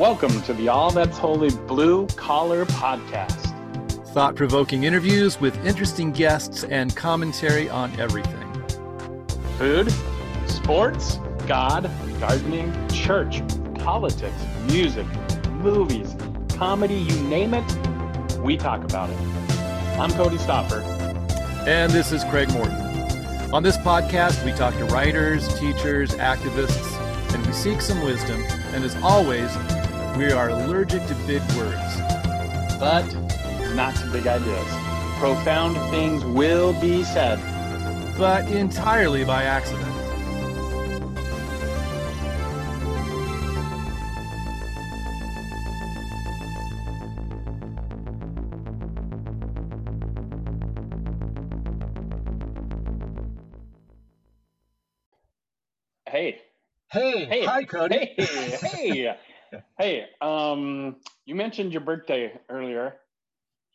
Welcome to the All That's Holy Blue Collar Podcast. Thought provoking interviews with interesting guests and commentary on everything food, sports, God, gardening, church, politics, music, movies, comedy you name it, we talk about it. I'm Cody Stopper. And this is Craig Morton. On this podcast, we talk to writers, teachers, activists, and we seek some wisdom. And as always, we are allergic to big words. But not to big ideas. Profound things will be said. But entirely by accident. Hey. Hey, Hey. hi, Cody. Hey, hey, hey. Um, you mentioned your birthday earlier,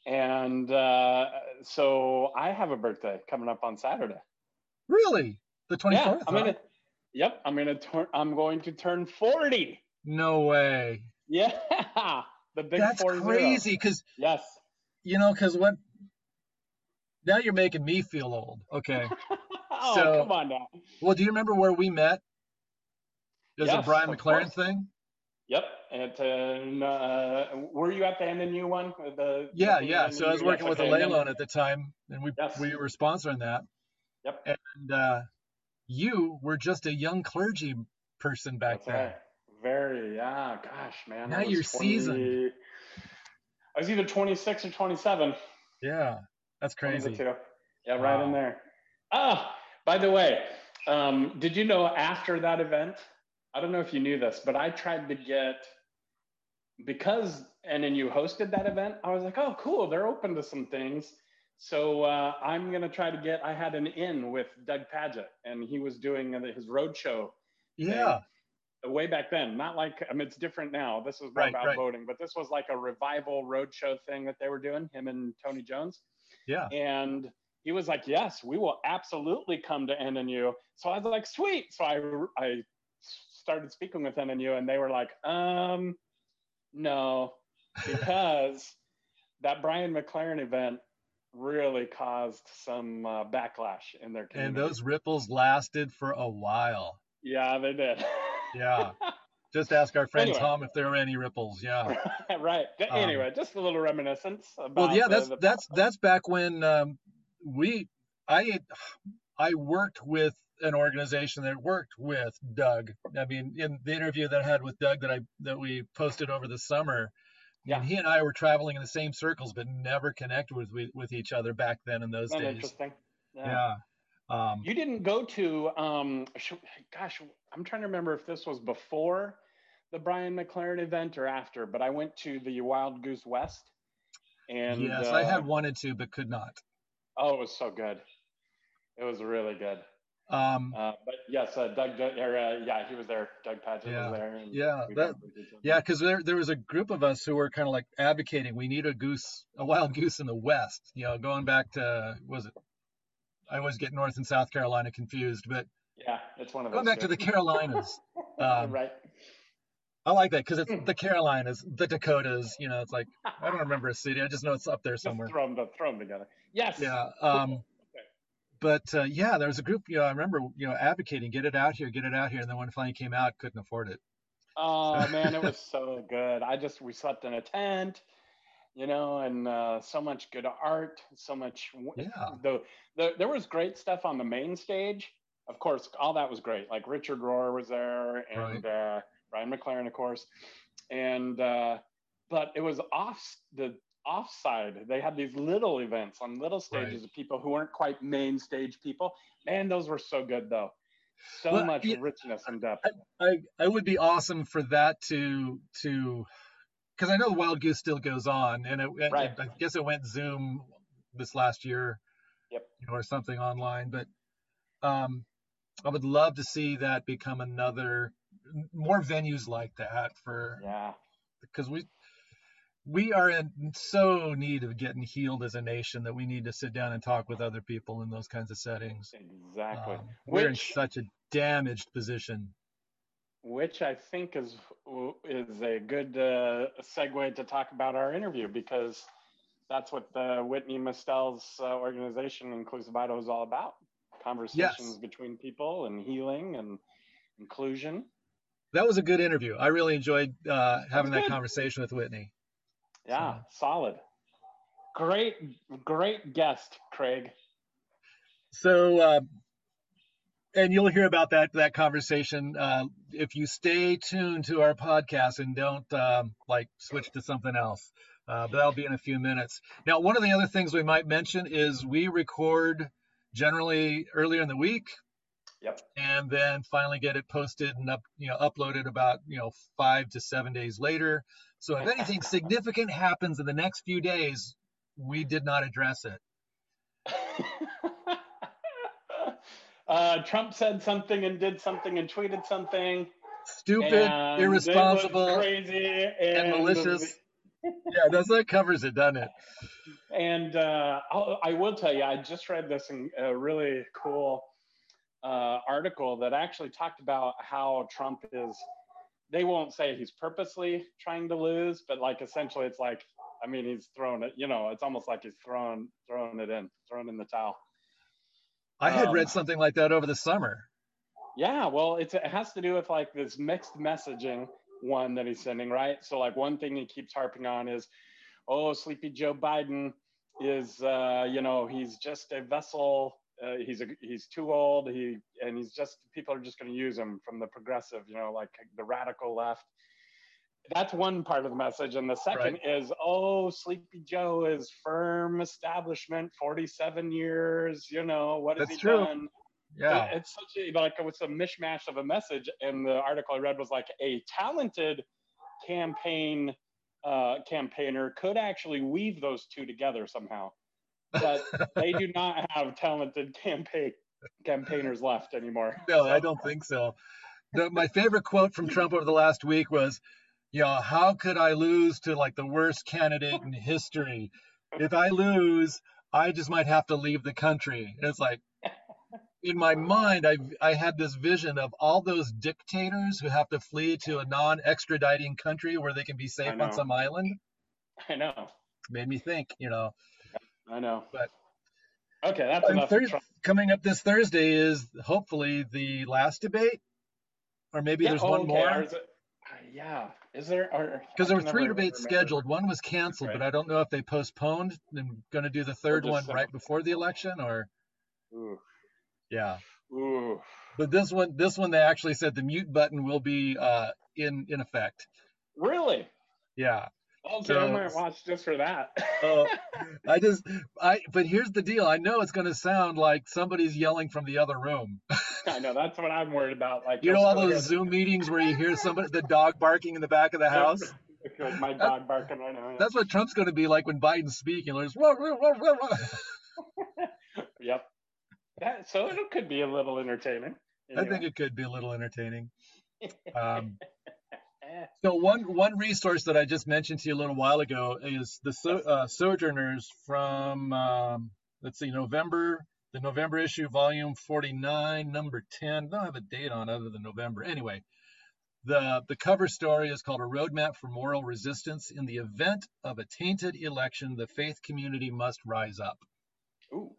and uh, so I have a birthday coming up on Saturday. Really? The 24th? Yeah, I'm huh? gonna. Yep, I'm gonna turn. I'm going to turn forty. No way. Yeah, the big That's 40. crazy because, Yes. you know, because what. Now you're making me feel old. Okay. oh, So- come on now. Well, do you remember where we met? It was a Brian McLaren course. thing? Yep. And uh, were you at the NNU one? The Yeah, yeah. So I was working Yes, with okay, then- at the time, and we Yes. we were sponsoring that. Yep. And uh, you were just a young clergy person back That's then. right. Very, yeah. Gosh, man. Now you're seasoned. I was either 26 or 27. Yeah, that's One of the crazy. Yeah, right in there. Ah, by the way, um, did you know after that event? I don't know if you knew this, but I tried to get because NNU hosted that event. I was like, oh, cool, they're open to some things. So uh, I'm gonna try to get. I had an in with Doug Pagitt, and he was doing his road show Yeah, way back then. Not like I mean, it's different now. This was Right, about right. voting, but this was like a revival roadshow thing that they were doing. Him and Tony Jones, yeah. and he was like, "Yes, we will absolutely come to NNU." So I was like, "Sweet!" So I I started speaking with NNU, and they were like, "Um, no," because that Brian McLaren event really caused some uh, backlash in their community. And those ripples lasted for a while. yeah, they did. Yeah. Just ask our friend Anyway. Tom if there were any ripples. Yeah. right. Um, Anyway, just a little reminiscence about. Well, yeah, the- that's the- that's that's back when um, we I I worked with an organization that worked with Doug. I mean, in the interview that I had with Doug that I that we posted over the summer, I mean, Yeah. he and I were traveling in the same circles, but never connected with with, with each other back then in those Isn't days. interesting. Yeah. Um, You didn't go to, um, gosh, I'm trying to remember if this was before the Brian McLaren event or after, but I went to the Wild Goose West. And yes, uh, I had wanted to, but could not. Oh, it was so good. It was really good. Um, Uh, but yes, uh, Doug, or, uh, yeah, he was there. Doug Pagitt Yeah. was there. And Yeah, that- bumped into each other. Yeah, because there there was a group of us who were kind of like advocating we need a goose, a wild goose in the West. You know, going back to was it? I always get North and South Carolina confused, but Yeah, it's one of going back to the Carolinas, um, right. I like that because it's the Carolinas, the Dakotas. You know, it's like I don't remember a city. I just know it's up there Just somewhere. throw them, throw them together. Yes. Yeah. Um, but uh, yeah, there was a group. You know, I remember you know advocating, get it out here, get it out here, and then when it finally came out, couldn't afford it. Oh man, it was so good. I just we slept in a tent, you know, and uh, so much good art, so much. Yeah. The, the there was great stuff on the main stage. Of course, all that was great. Like Richard Rohr was there, and uh, Brian McLaren, of course, and uh, but it was off the offside. They had these little events on little stages Right. of people who weren't quite main stage people. Man, those were so good though. So Well, much yeah, richness and depth. I I would be awesome for that to to because I know the Wild Goose still goes on, and it, Right. I guess it went Zoom this last year, Yep. you know, or something online. But um, I would love to see that become another more venues like that for Yeah. because we we are in so need of getting healed as a nation that we need to sit down and talk with other people in those kinds of settings. Exactly. Um, we're in such a damaged position. which I think is is a good uh, segue to talk about our interview because that's what the Whitney Mestelle's uh, organization Inclusive Idaho is all about: conversations yes. between people and healing and inclusion. That was a good interview. I really enjoyed uh, having that conversation with Whitney. Yeah, so. solid. Great, great guest, Craig. So, uh, and you'll hear about that that conversation uh, if you stay tuned to our podcast and don't um, like switch to something else. Uh, but that'll be in a few minutes. Now, one of the other things we might mention is we record generally earlier in the week. Yep. And then finally get it posted and up, you know, uploaded about you know five to seven days later. So if anything significant happens in the next few days, we did not address it. uh, Trump said something and did something and tweeted something. Stupid, irresponsible, crazy, and, and malicious. yeah, that's that covers it, doesn't it? And uh, I will tell you, I just read this in a really cool uh, article that actually talked about how Trump is. They won't say he's purposely trying to lose, but like essentially, it's like I mean, he's throwing it. You know, it's almost like he's throwing throwing it in, throwing in the towel. I had um, read something like that over the summer. Yeah, well, it has to do with like this mixed messaging one that he's sending, right? So like one thing he keeps harping on is, oh, sleepy Joe Biden is, uh, you know, he's just a vessel. Uh, he's a, he's too old. He and he's just people are just going to use him from the progressive, you know, like the radical left that's one part of the message. And the second right. is, oh, Sleepy Joe is firm establishment, 47 years, you know, what has that's he true. done? Yeah. It's such a, like, it's a mishmash of a message. And the article I read was like a talented campaign uh, campaigner could actually weave those two together somehow. But they do not have talented campaign campaigners left anymore. No, so. I don't think so. My favorite quote from Trump over the last week was, you know, how could I lose to like the worst candidate in history? If I lose, I just might have to leave the country. And it's like, in my mind, I I had this vision of all those dictators who have to flee to a non-extraditing country where they can be safe on some island. I know. Made me think, you know. I know. But okay, that's enough. Coming up this Thursday is hopefully the last debate, or maybe yeah, there's oh, one okay. more yeah. Is there? Because there were three debates remember. scheduled. One was canceled, right. but I don't know if they postponed and going to do the third one right before the election or. Ooh. Yeah. Ooh. But this one, this one, they actually said the mute button will be uh, in in effect. Really? Yeah. Okay, so, I might watch just for that. uh, I just, I, but here's the deal. I know it's going to sound like somebody's yelling from the other room. I know that's what I'm worried about. Like, you know, all those Zoom meetings where you hear somebody, the dog barking in the back of the house. my dog barking right now. Yeah. That's what Trump's going to be like when Biden's speaking. Like, yep. That, so it could be a little entertaining. Anyway. I think it could be a little entertaining. Um, so one one resource that I just mentioned to you a little while ago is the so, uh, Sojourners from um, let's see November the November issue, volume 49, number 10. I don't have a date on other than November. Anyway, the the cover story is called a roadmap for moral resistance in the event of a tainted election. The faith community must rise up. Ooh.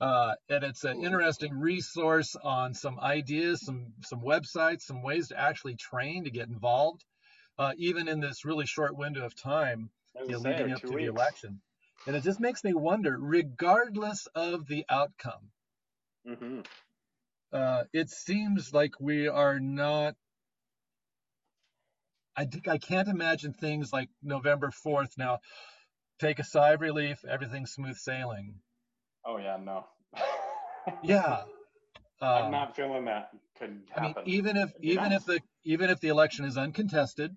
Uh, and it's an interesting resource on some ideas, some some websites, some ways to actually train to get involved, uh, even in this really short window of time you know, leading up to weeks. the election. And it just makes me wonder, regardless of the outcome, mm-hmm. uh, it seems like we are not. I think I can't imagine things like November 4th now. Take a sigh of relief, everything's smooth sailing. Oh yeah, no. yeah. I'm um, not feeling that could happen. I mean, even if even if the even if the election is uncontested,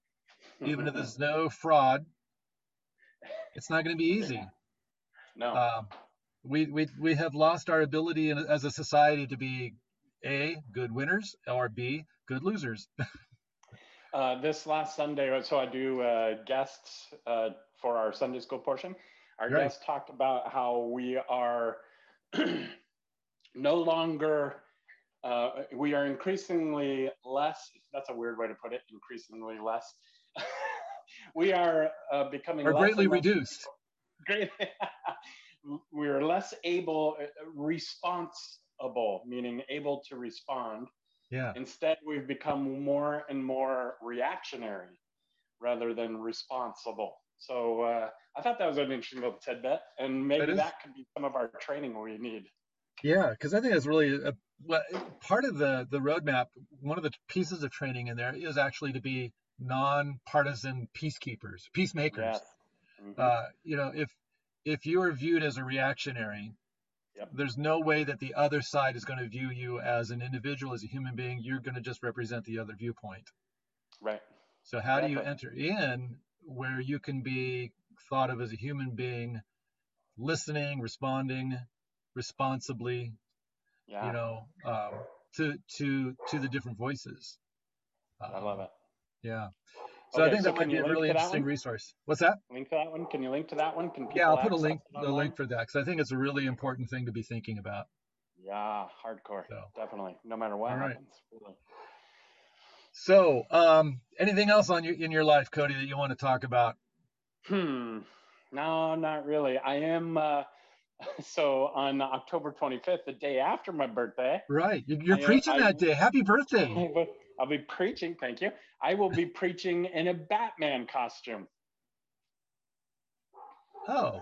even if there's no fraud, it's not going to be easy. No. Um, we, we we have lost our ability in, as a society to be a good winners or b good losers. uh, this last Sunday, so I do uh, guests uh, for our Sunday school portion. Our right. guest talked about how we are no longer uh, we are increasingly less. That's a weird way to put it. Increasingly less. we are uh, becoming or greatly reduced. Great. we are less able, uh, responsible, meaning able to respond. Yeah. Instead, we've become more and more reactionary rather than responsible. So uh, I thought that was an interesting little tidbit, and maybe that, that could be some of our training we need. Yeah, because I think that's really a, part of the the roadmap. One of the pieces of training in there is actually to be non-partisan peacekeepers, peacemakers. Yes. Mm-hmm. Uh, you know, if if you are viewed as a reactionary, yep. there's no way that the other side is going to view you as an individual, as a human being. You're going to just represent the other viewpoint. Right. So how do you enter in where you can be thought of as a human being, listening, responding responsibly, yeah. you know, um, to to to the different voices. Um, I love it. Yeah. So okay, I think so that might be a really interesting resource. What's that? Link to that one. Can you link to that one? Can yeah, I'll put a link a link for that because I think it's a really important thing to be thinking about. Yeah, hardcore. So. Definitely, no matter what All happens. Right. So, um, anything else on your in your life, Cody, that you want to talk about? Hmm. No, not really. I am. Uh, so on October 25th, the day after my birthday. Right. You're I, preaching I, that day. Happy birthday. I'll be preaching. Thank you. I will be preaching in a Batman costume. Oh.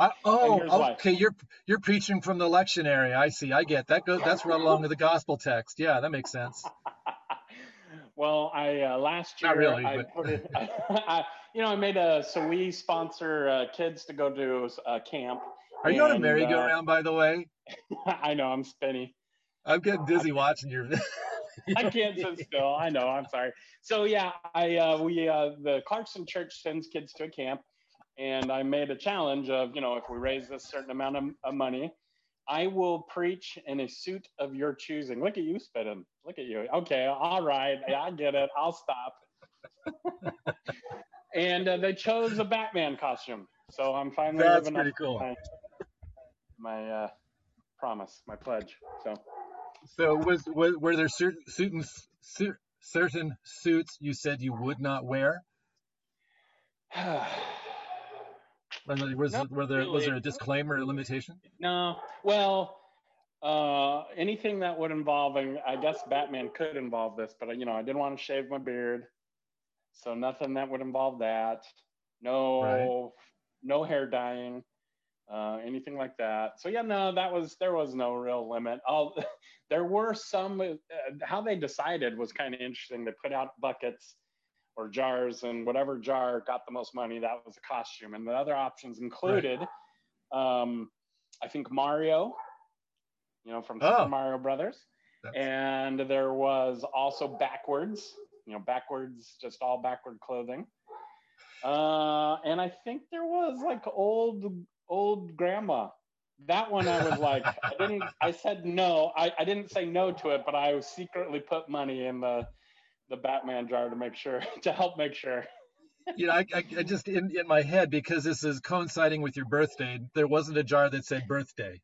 I, oh, okay. You're you're preaching from the lectionary. I see. I get that. Goes that's right along with the gospel text. Yeah, that makes sense. well, I uh, last year really, I but... put it. I, you know, I made a so we sponsor uh, kids to go to a camp. Are you on a merry-go-round, uh, by the way? I know I'm spinny. I'm getting dizzy watching your. I can't sit still. I know. I'm sorry. So yeah, I uh, we uh, the Clarkson Church sends kids to a camp, and I made a challenge of you know if we raise a certain amount of, of money, I will preach in a suit of your choosing. Look at you spitting. Look at you. Okay, all right. I get it. I'll stop. and uh, they chose a Batman costume. So I'm finally That's living pretty up cool. my, my uh, promise, my pledge. So. So was, was were there certain certain certain suits you said you would not wear? was were there was there a disclaimer or limitation? No. Well, uh, anything that would involve, I guess Batman could involve this, but you know, I didn't want to shave my beard, so nothing that would involve that. No, right. no hair dyeing uh, anything like that. So yeah, no, that was there was no real limit. All there were some. Uh, how they decided was kind of interesting. They put out buckets or jars, and whatever jar got the most money, that was a costume. And the other options included, right. um, I think Mario, you know, from oh. Super Mario Brothers, That's... and there was also backwards. You know, backwards, just all backward clothing. Uh, and I think there was like old old grandma. That one I was like, I didn't. I said no. I, I didn't say no to it, but I secretly put money in the the Batman jar to make sure to help make sure. you know, I, I, I just in in my head because this is coinciding with your birthday. There wasn't a jar that said birthday.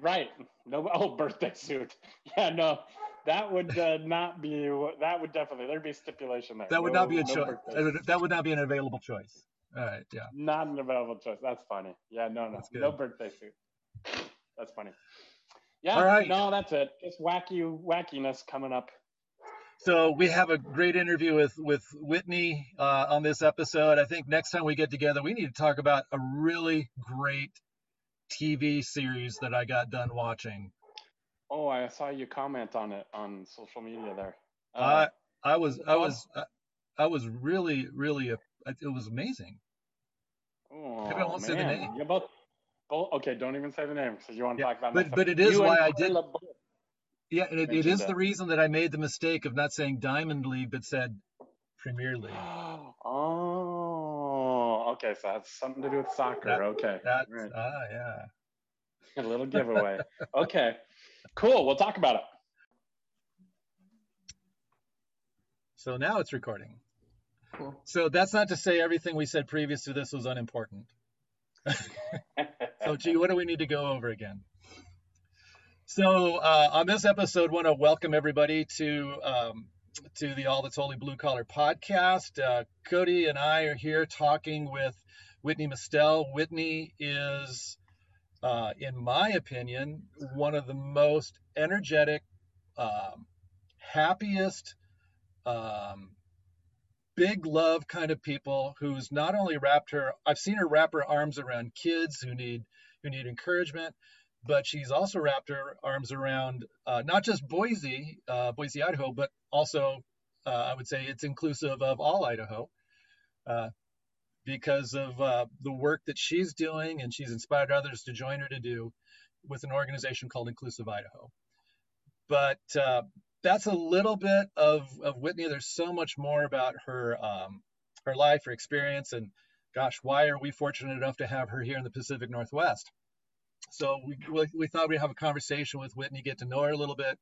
Right. No. Oh, birthday suit. Yeah. No. That would uh, not be. That would definitely. There'd be stipulation there. That would no, not be a no choice. That would not be an available choice. All right, yeah. Not an available choice. That's funny. Yeah, no, no, no birthday suit. That's funny. Yeah. All right. No, that's it. Just wacky wackiness coming up. So we have a great interview with with Whitney uh, on this episode. I think next time we get together, we need to talk about a really great TV series that I got done watching. Oh, I saw you comment on it on social media there. Uh, I I was I was I was really really it was amazing. Oh, Maybe I won't man. say the name. you both, both, okay, don't even say the name because you want to yeah, talk about But, but it is you why I did. Yeah, and it, it is that. the reason that I made the mistake of not saying Diamond League, but said Premier League. oh, okay. So that's something to do with soccer. That, okay. That's, right. Ah, yeah. A little giveaway. okay. Cool. We'll talk about it. So now it's recording. Cool. So that's not to say everything we said previous to this was unimportant. so, gee, what do we need to go over again? So uh, on this episode, want to welcome everybody to um, to the All That's Holy Blue Collar podcast. Uh, Cody and I are here talking with Whitney Mestelle. Whitney is, uh, in my opinion, one of the most energetic, um, happiest, um, big love kind of people who's not only wrapped her I've seen her wrap her arms around kids who need who need encouragement but she's also wrapped her arms around uh, not just Boise, uh, Boise, Idaho, but also uh, I would say it's inclusive of all Idaho uh, because of uh, the work that she's doing, and she's inspired others to join her to do with an organization called Inclusive Idaho. But uh, that's a little bit of, of Whitney. There's so much more about her um, her life, her experience, and gosh, why are we fortunate enough to have her here in the Pacific Northwest? So we, we thought we'd have a conversation with Whitney, get to know her a little bit,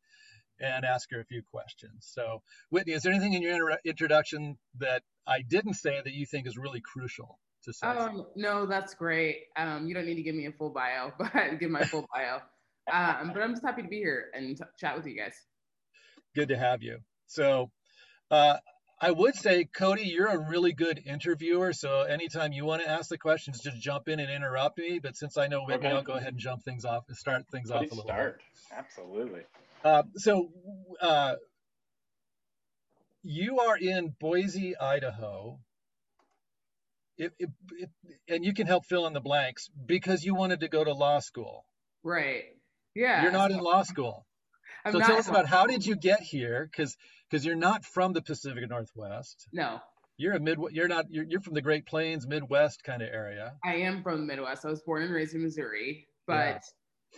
and ask her a few questions. So, Whitney, is there anything in your inter- introduction that I didn't say that you think is really crucial to say? Um, no, that's great. Um, you don't need to give me a full bio, but give my full bio. Um, but I'm just happy to be here and t- chat with you guys. Good to have you. So, uh, I would say, Cody, you're a really good interviewer. So anytime you want to ask the questions, just jump in and interrupt me. But since I know Whitney, okay. I'll go ahead and jump things off, and start things off a little start. Bit. Absolutely. Uh, so uh, you are in Boise, Idaho. It, it, it, and you can help fill in the blanks because you wanted to go to law school. Right. Yeah. You're not in law school. I'm so tell us about how did you get here? Because because you're not from the Pacific Northwest. No. You're a mid. You're not. You're, you're from the Great Plains, Midwest kind of area. I am from the Midwest. I was born and raised in Missouri, but yeah.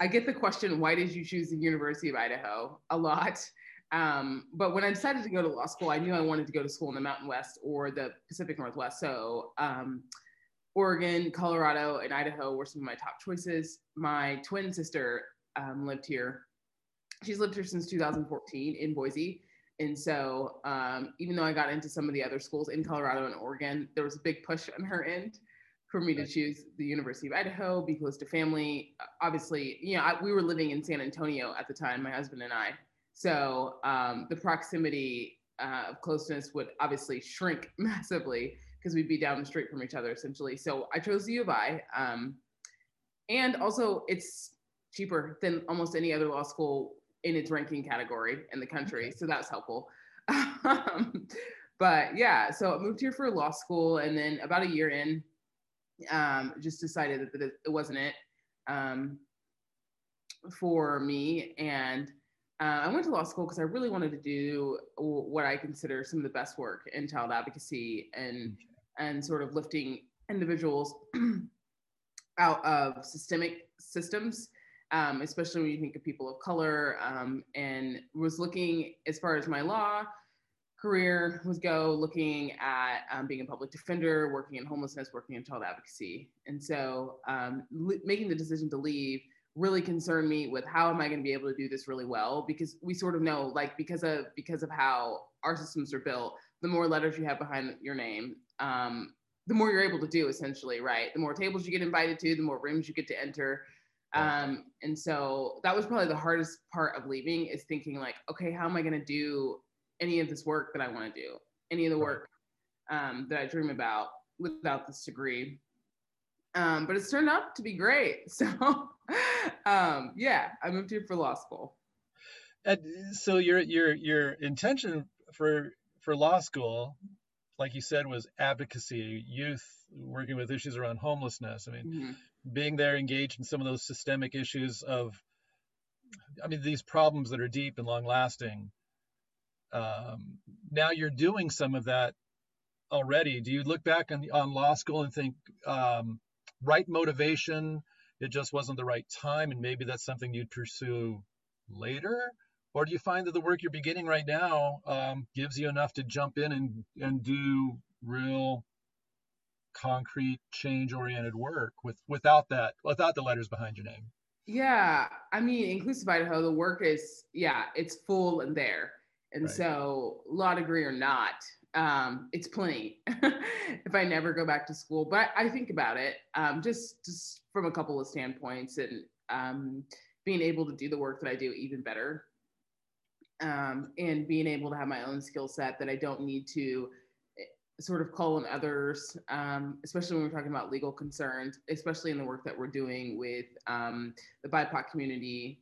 I get the question, why did you choose the University of Idaho? A lot. Um, but when I decided to go to law school, I knew I wanted to go to school in the Mountain West or the Pacific Northwest. So um, Oregon, Colorado, and Idaho were some of my top choices. My twin sister um, lived here. She's lived here since 2014 in Boise. And so, um, even though I got into some of the other schools in Colorado and Oregon, there was a big push on her end for me to choose the University of Idaho, be close to family. Obviously, you know, I, we were living in San Antonio at the time, my husband and I. So um, the proximity uh, of closeness would obviously shrink massively because we'd be down the street from each other essentially. So I chose the U of I. Um, and also, it's cheaper than almost any other law school in its ranking category in the country. So that's helpful. um, but yeah, so I moved here for law school. And then about a year in, um, just decided that it, it wasn't it um, for me. And uh, I went to law school because I really wanted to do what I consider some of the best work in child advocacy and and sort of lifting individuals out of systemic systems um, especially when you think of people of color, um, and was looking as far as my law career was go, looking at um, being a public defender, working in homelessness, working in child advocacy, and so um, making the decision to leave really concerned me with how am I going to be able to do this really well because we sort of know like because of because of how our systems are built, the more letters you have behind your name. Um, the more you're able to do essentially right the more tables you get invited to the more rooms you get to enter um, and so that was probably the hardest part of leaving is thinking like, okay, how am I going to do any of this work that I want to do, any of the work um, that I dream about without this degree. Um, but it's turned out to be great. So um, yeah, I moved here for law school. And so your your your intention for for law school, like you said, was advocacy, youth working with issues around homelessness. I mean, mm-hmm being there engaged in some of those systemic issues of i mean these problems that are deep and long lasting um, now you're doing some of that already. Do you look back on, on law school and think um, right motivation it just wasn't the right time and maybe that's something you'd pursue later? Or do you find that the work you're beginning right now um, gives you enough to jump in and, and do real concrete change oriented work with without that without the letters behind your name yeah i mean inclusive idaho the work is yeah it's full and there and right. so law degree or not um, it's plenty if i never go back to school but i, I think about it um, just just from a couple of standpoints and um, being able to do the work that I do even better. Um, and being able to have my own skill set that I don't need to sort of call on others, um, especially when we're talking about legal concerns, especially in the work that we're doing with um, the BIPOC community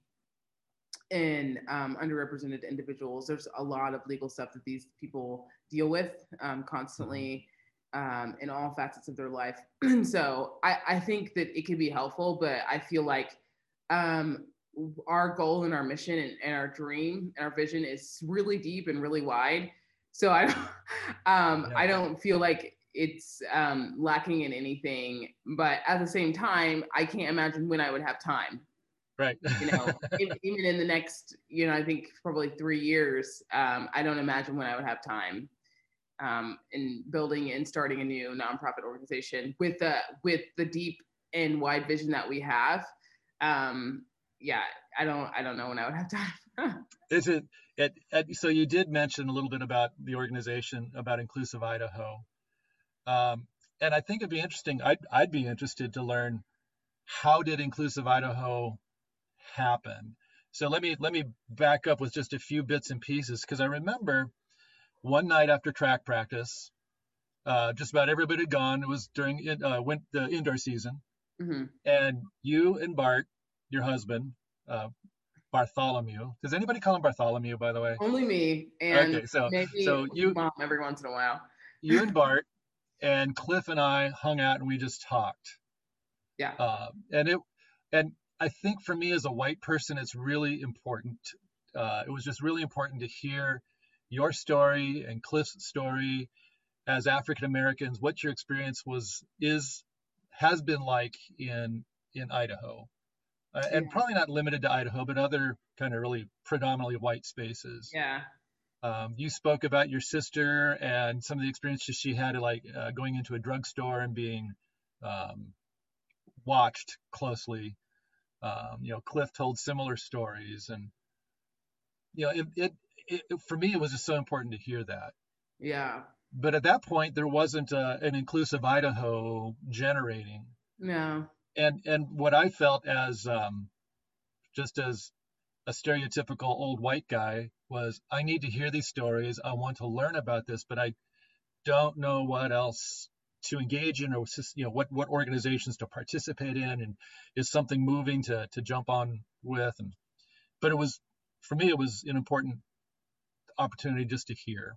and um, underrepresented individuals. There's a lot of legal stuff that these people deal with um, constantly um, in all facets of their life. so I, I, think that it can be helpful, but I feel like um, our goal and our mission and, and, our dream and our vision is really deep and really wide. So I, um, yeah. I don't feel like it's um, lacking in anything, but at the same time, I can't imagine when I would have time. Right. you know, even in the next, you know, I think probably three years, um, I don't imagine when I would have time um, in building and starting a new nonprofit organization with the with the deep and wide vision that we have. Um, yeah, I don't I don't know when I would have time. Is it, it, it, so you did mention a little bit about the organization about inclusive Idaho. Um, and I think it'd be interesting. I'd, I'd be interested to learn how did inclusive Idaho happen. So let me let me back up with just a few bits and pieces because I remember one night after track practice, uh, just about everybody had gone. It was during uh, went the indoor season, mm-hmm. and you and Bart, your husband, uh, Bartholomew. Does anybody call him Bartholomew, by the way? Only me. And okay, so so you mom every once in a while. you and Bart and Cliff and I hung out and we just talked. Yeah. Uh, and it and I think for me as a white person, it's really important. Uh, it was just really important to hear your story and Cliff's story as African Americans, what your experience was is has been like in in Idaho, uh, and yeah. probably not limited to Idaho, but other kind of really predominantly white spaces. Yeah. Um, you spoke about your sister and some of the experiences she had, like uh, going into a drugstore and being um, watched closely. Um, you know, Cliff told similar stories, and you know, it, it it, for me, it was just so important to hear that. Yeah. But at that point, there wasn't a, uh, an inclusive Idaho generating. No. And and what I felt as um, just as a stereotypical old white guy was, I need to hear these stories. I want to learn about this, but I don't know what else to engage in or you know what what organizations to participate in and is something moving to to jump on with and but it was for me it was an important opportunity just to hear.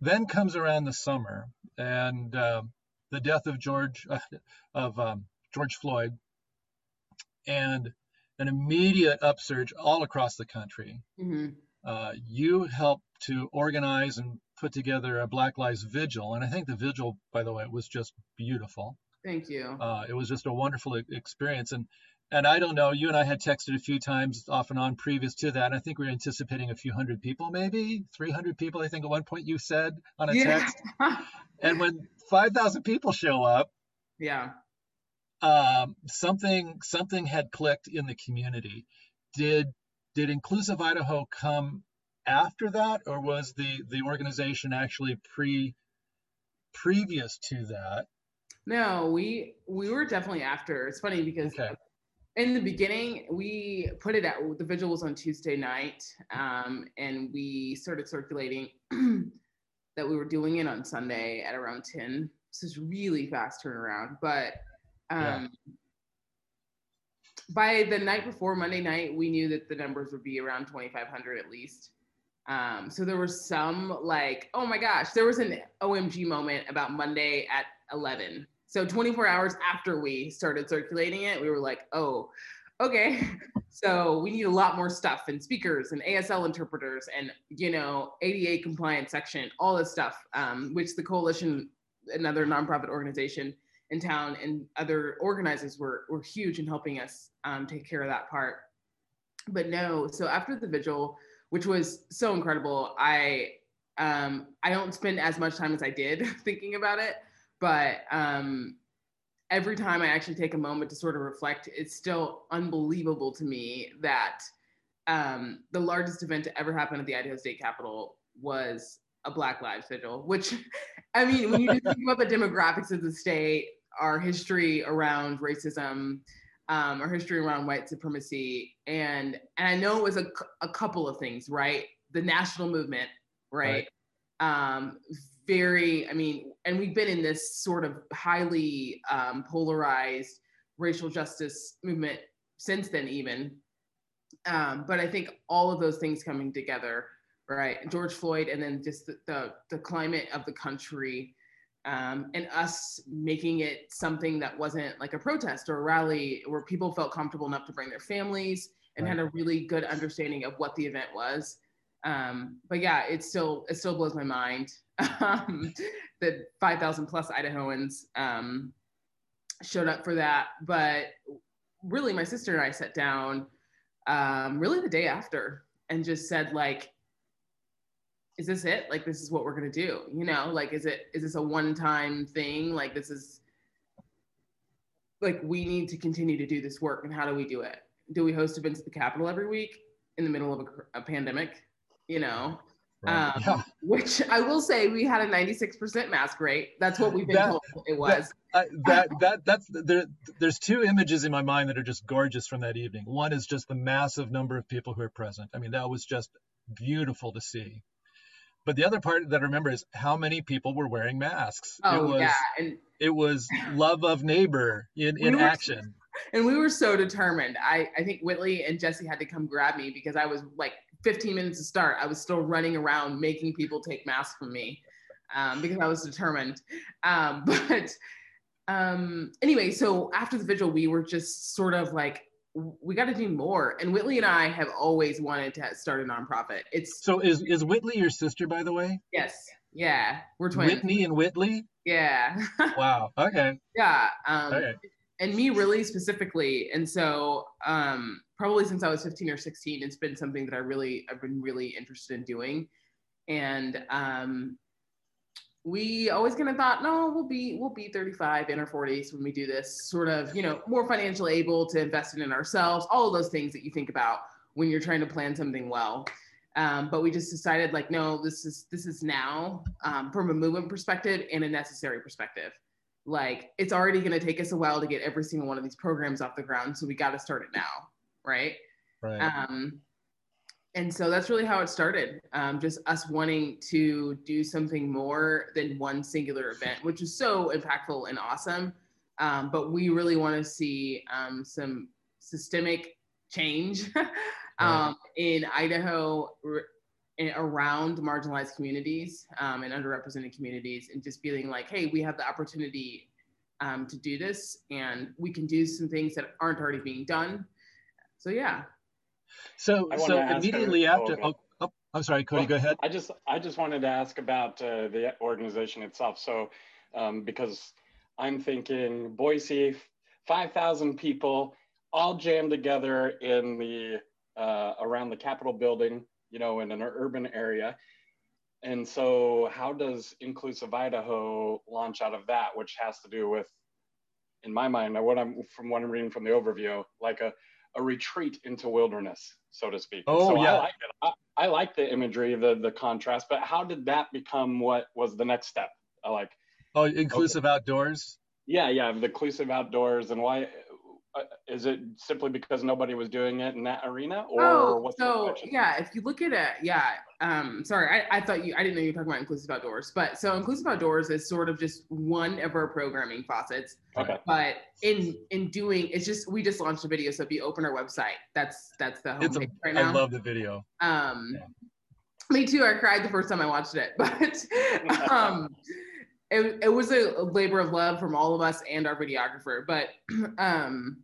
Then comes around the summer and uh, the death of George uh, of um, George Floyd, and an immediate upsurge all across the country. Mm-hmm. Uh, you helped to organize and put together a Black Lives Vigil, and I think the vigil, by the way, was just beautiful. Thank you. Uh, it was just a wonderful experience, and and I don't know, you and I had texted a few times off and on previous to that. I think we were anticipating a few hundred people, maybe 300 people, I think at one point you said on a yeah. text. and when 5,000 people show up, yeah, um, something something had clicked in the community. Did did Inclusive Idaho come after that, or was the the organization actually pre previous to that? No, we we were definitely after. It's funny because okay in the beginning, we put it at the vigil was on Tuesday night, um, and we started circulating that we were doing it on Sunday at around 10. So it's really fast turnaround. But um, yeah. by the night before Monday night, we knew that the numbers would be around 2,500 at least. Um, so there was some like, oh my gosh, there was an OMG moment about Monday at 11 so 24 hours after we started circulating it, we were like, oh, okay. So we need a lot more stuff and speakers and ASL interpreters and, you know, ADA compliance section, all this stuff, um, which the coalition, another nonprofit organization in town and other organizers were, were huge in helping us um, take care of that part. But no, so after the vigil, which was so incredible, I um, I don't spend as much time as I did thinking about it but um, every time I actually take a moment to sort of reflect, it's still unbelievable to me that um, the largest event to ever happen at the Idaho State Capitol was a Black Lives Vigil, which, I mean, when you think about the demographics of the state, our history around racism, um, our history around white supremacy, and and I know it was a, a couple of things, right? The national movement, right? right. Um, very, I mean, and we've been in this sort of highly um, polarized racial justice movement since then, even. Um, but I think all of those things coming together, right? George Floyd, and then just the the, the climate of the country, um, and us making it something that wasn't like a protest or a rally where people felt comfortable enough to bring their families and right. had a really good understanding of what the event was. Um, but yeah, it still it still blows my mind um, that 5,000 plus Idahoans um, showed up for that. But really, my sister and I sat down um, really the day after and just said like, is this it? Like, this is what we're gonna do. You know, like, is it is this a one time thing? Like, this is like we need to continue to do this work. And how do we do it? Do we host events at the Capitol every week in the middle of a, a pandemic? You know, Right. Um, yeah. Which I will say, we had a 96% mask rate. That's what we've been that, told it was. That, that, that that's there. There's two images in my mind that are just gorgeous from that evening. One is just the massive number of people who are present. I mean, that was just beautiful to see. But the other part that I remember is how many people were wearing masks. Oh it was, yeah, and it was love of neighbor in, in we action. and we were so determined. I I think Whitley and Jesse had to come grab me because I was like 15 minutes to start, I was still running around making people take masks from me um, because I was determined. Um, but um, anyway, so after the vigil, we were just sort of like, we got to do more. And Whitley and I have always wanted to start a nonprofit. It's so is is Whitley your sister, by the way? Yes. Yeah, we're twins. Whitney and Whitley. Yeah. wow. Okay. Yeah. Um, okay. And me really specifically, and so um, probably since I was 15 or 16, it's been something that I really, I've been really interested in doing. And um, we always kind of thought, no, we'll be, we'll be 35 in our 40s when we do this sort of, you know, more financially able to invest in ourselves, all of those things that you think about when you're trying to plan something well. Um, but we just decided like, no, this is, this is now um, from a movement perspective and a necessary perspective like it's already going to take us a while to get every single one of these programs off the ground so we got to start it now right? Right. Um, and so that's really how it started. Um, just us wanting to do something more than one singular event, which is so impactful and awesome. Um, but we really want to see um, some systemic change um, in Idaho in, around marginalized communities um, and underrepresented communities, and just feeling like, hey, we have the opportunity um, to do this, and we can do some things that aren't already being done so yeah. So so immediately after. Oh, oh, I'm sorry, Cody. Well, go ahead. I just I just wanted to ask about uh, the organization itself. So um, because I'm thinking Boise, 5,000 people all jammed together in the uh, around the Capitol building, you know, in an urban area. And so, how does Inclusive Idaho launch out of that, which has to do with, in my mind, what I'm from what I'm reading from the overview, like a a retreat into wilderness, so to speak. Oh so yeah. I like it. I, I, like the imagery, the the contrast. But how did that become what was the next step? I like. Oh, inclusive okay. outdoors. Yeah, yeah, the inclusive outdoors, and why uh, is it simply because nobody was doing it in that arena or oh, what's so yeah if you look at it yeah um sorry I, I thought you i didn't know you were talking about inclusive outdoors but so inclusive outdoors is sort of just one of our programming faucets okay. but in in doing it's just we just launched a video so if you open our website that's that's the homepage right now. i love the video. Um yeah. me too i cried the first time i watched it but um it, it was a labor of love from all of us and our videographer but um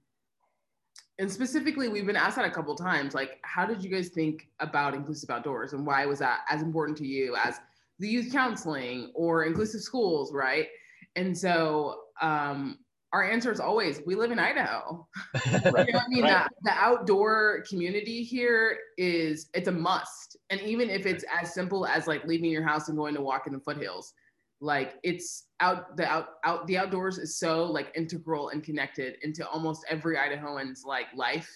and specifically we've been asked that a couple times like how did you guys think about inclusive outdoors and why was that as important to you as the youth counseling or inclusive schools right and so um, our answer is always we live in idaho right. you know i mean right. the, the outdoor community here is it's a must and even if it's as simple as like leaving your house and going to walk in the foothills like it's out the out out the outdoors is so like integral and connected into almost every idahoan's like life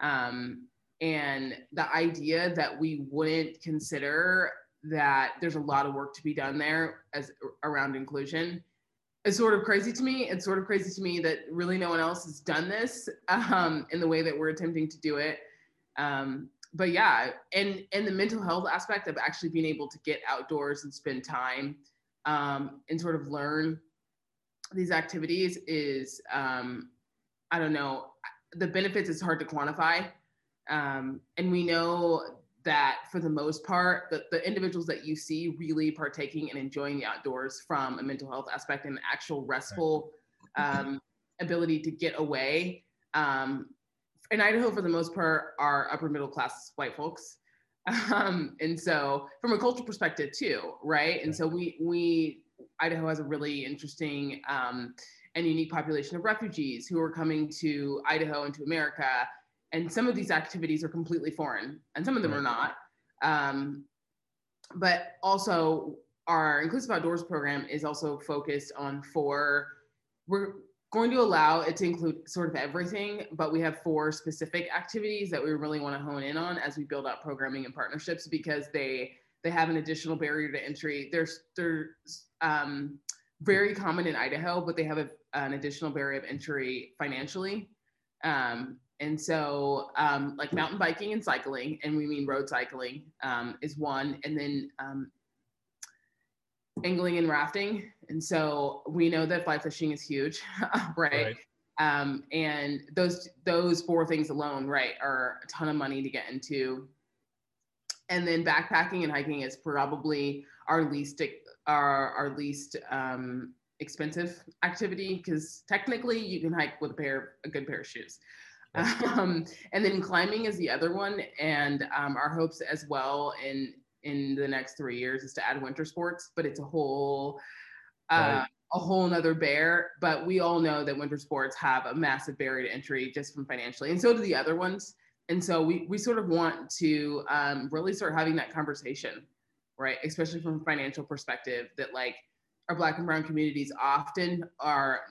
um and the idea that we wouldn't consider that there's a lot of work to be done there as around inclusion it's sort of crazy to me. It's sort of crazy to me that really no one else has done this um, in the way that we're attempting to do it. Um, but yeah, and and the mental health aspect of actually being able to get outdoors and spend time um, and sort of learn these activities is um, I don't know the benefits is hard to quantify, um, and we know that for the most part, the, the individuals that you see really partaking and enjoying the outdoors from a mental health aspect and actual restful um, ability to get away. Um, in Idaho, for the most part, are upper middle class white folks. Um, and so from a cultural perspective too, right? And so we, we, Idaho has a really interesting um, and unique population of refugees who are coming to Idaho and to America. And some of these activities are completely foreign and some of them are not. Um, but also our inclusive outdoors program is also focused on four we're going to allow it to include sort of everything but we have four specific activities that we really want to hone in on as we build out programming and partnerships because they they have an additional barrier to entry there's they're um, very common in idaho but they have a, an additional barrier of entry financially um, and so, um, like mountain biking and cycling, and we mean road cycling, um, is one. And then um, angling and rafting. And so we know that fly fishing is huge, right? right. Um, and those those four things alone, right, are a ton of money to get into. And then backpacking and hiking is probably our least our our least um, expensive activity because technically you can hike with a pair a good pair of shoes. Um, and then climbing is the other one. And um, our hopes as well in in the next three years is to add winter sports, but it's a whole uh, right. a whole nother bear. But we all know that winter sports have a massive barrier to entry just from financially, and so do the other ones. And so we we sort of want to um, really start having that conversation, right? Especially from a financial perspective, that like our Black and Brown communities often are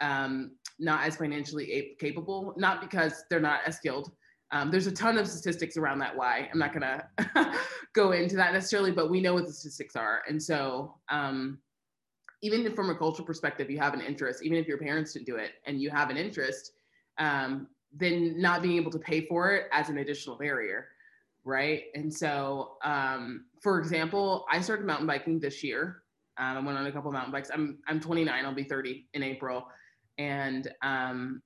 um, not as financially capable, not because they're not as skilled. Um, there's a ton of statistics around that why. I'm not gonna go into that necessarily, but we know what the statistics are. And so um, even from a cultural perspective, you have an interest, even if your parents didn't do it and you have an interest, um, then not being able to pay for it as an additional barrier, right? And so, um, for example, I started mountain biking this year. Um, I went on a couple mountain bikes. I'm I'm 29. I'll be 30 in April. And um,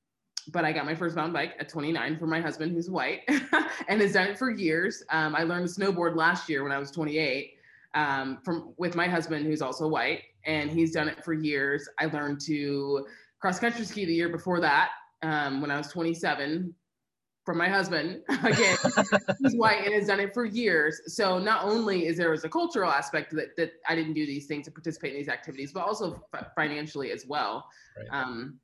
but I got my first mountain bike at 29 for my husband, who's white, and has done it for years. Um, I learned to snowboard last year when I was 28 um, from with my husband, who's also white, and he's done it for years. I learned to cross country ski the year before that um, when I was 27 from my husband again he's white and has done it for years so not only is there as a cultural aspect that, that i didn't do these things to participate in these activities but also f- financially as well right. um,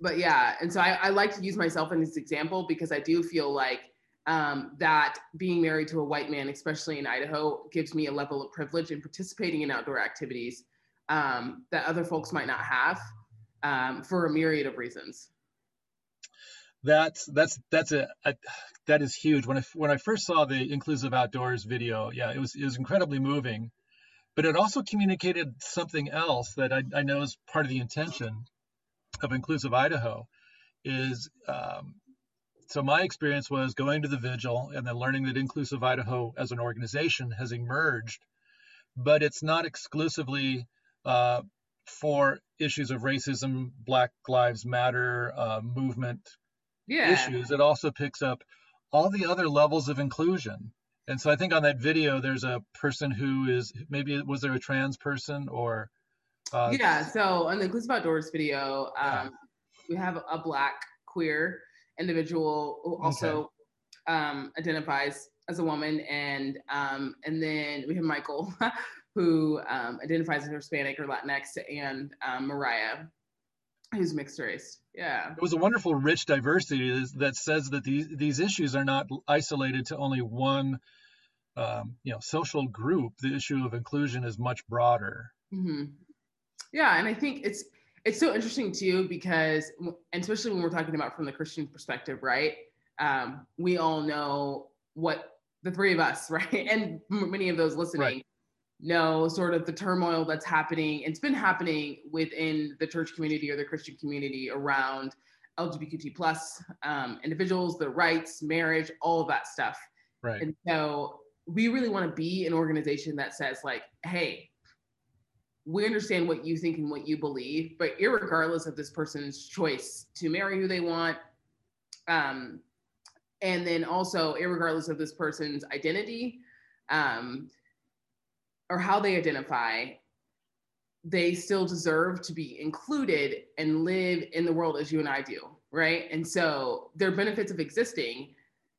but yeah and so I, I, like to use myself in this example because i do feel like um, that being married to a white man especially in idaho gives me a level of privilege in participating in outdoor activities um, that other folks might not have um, for a myriad of reasons that's that's that's a, a, that is huge. When I when I first saw the inclusive outdoors video, yeah, it was it was incredibly moving, but it also communicated something else that I, I know is part of the intention of inclusive Idaho. Is um, so my experience was going to the vigil and then learning that inclusive Idaho as an organization has emerged, but it's not exclusively uh, for issues of racism, Black Lives Matter uh, movement, yeah. issues, it also picks up all the other levels of inclusion. And so I think on that video, there's a person who is maybe was there a trans person or? Uh, yeah. So on the Inclusive Outdoors video, um, yeah. we have a black queer individual who also okay. um, identifies as a woman, and um, and then we have Michael, who um, identifies as Hispanic or Latinx, and um, Mariah, who's mixed race. Yeah. It was a wonderful, rich diversity that says that these these issues are not isolated to only one, um, you know, social group. The issue of inclusion is much broader. Mm-hmm. Yeah, and I think it's it's so interesting too because, especially when we're talking about from the Christian perspective, right? Um, we all know what the three of us, right, and many of those listening. Right know sort of the turmoil that's happening. It's been happening within the church community or the Christian community around LGBTQ plus um, individuals, their rights, marriage, all of that stuff. Right. And so we really want to be an organization that says like, hey, we understand what you think and what you believe, but regardless of this person's choice to marry who they want, um, and then also regardless of this person's identity um, or how they identify, they still deserve to be included and live in the world as you and I do, right? And so their benefits of existing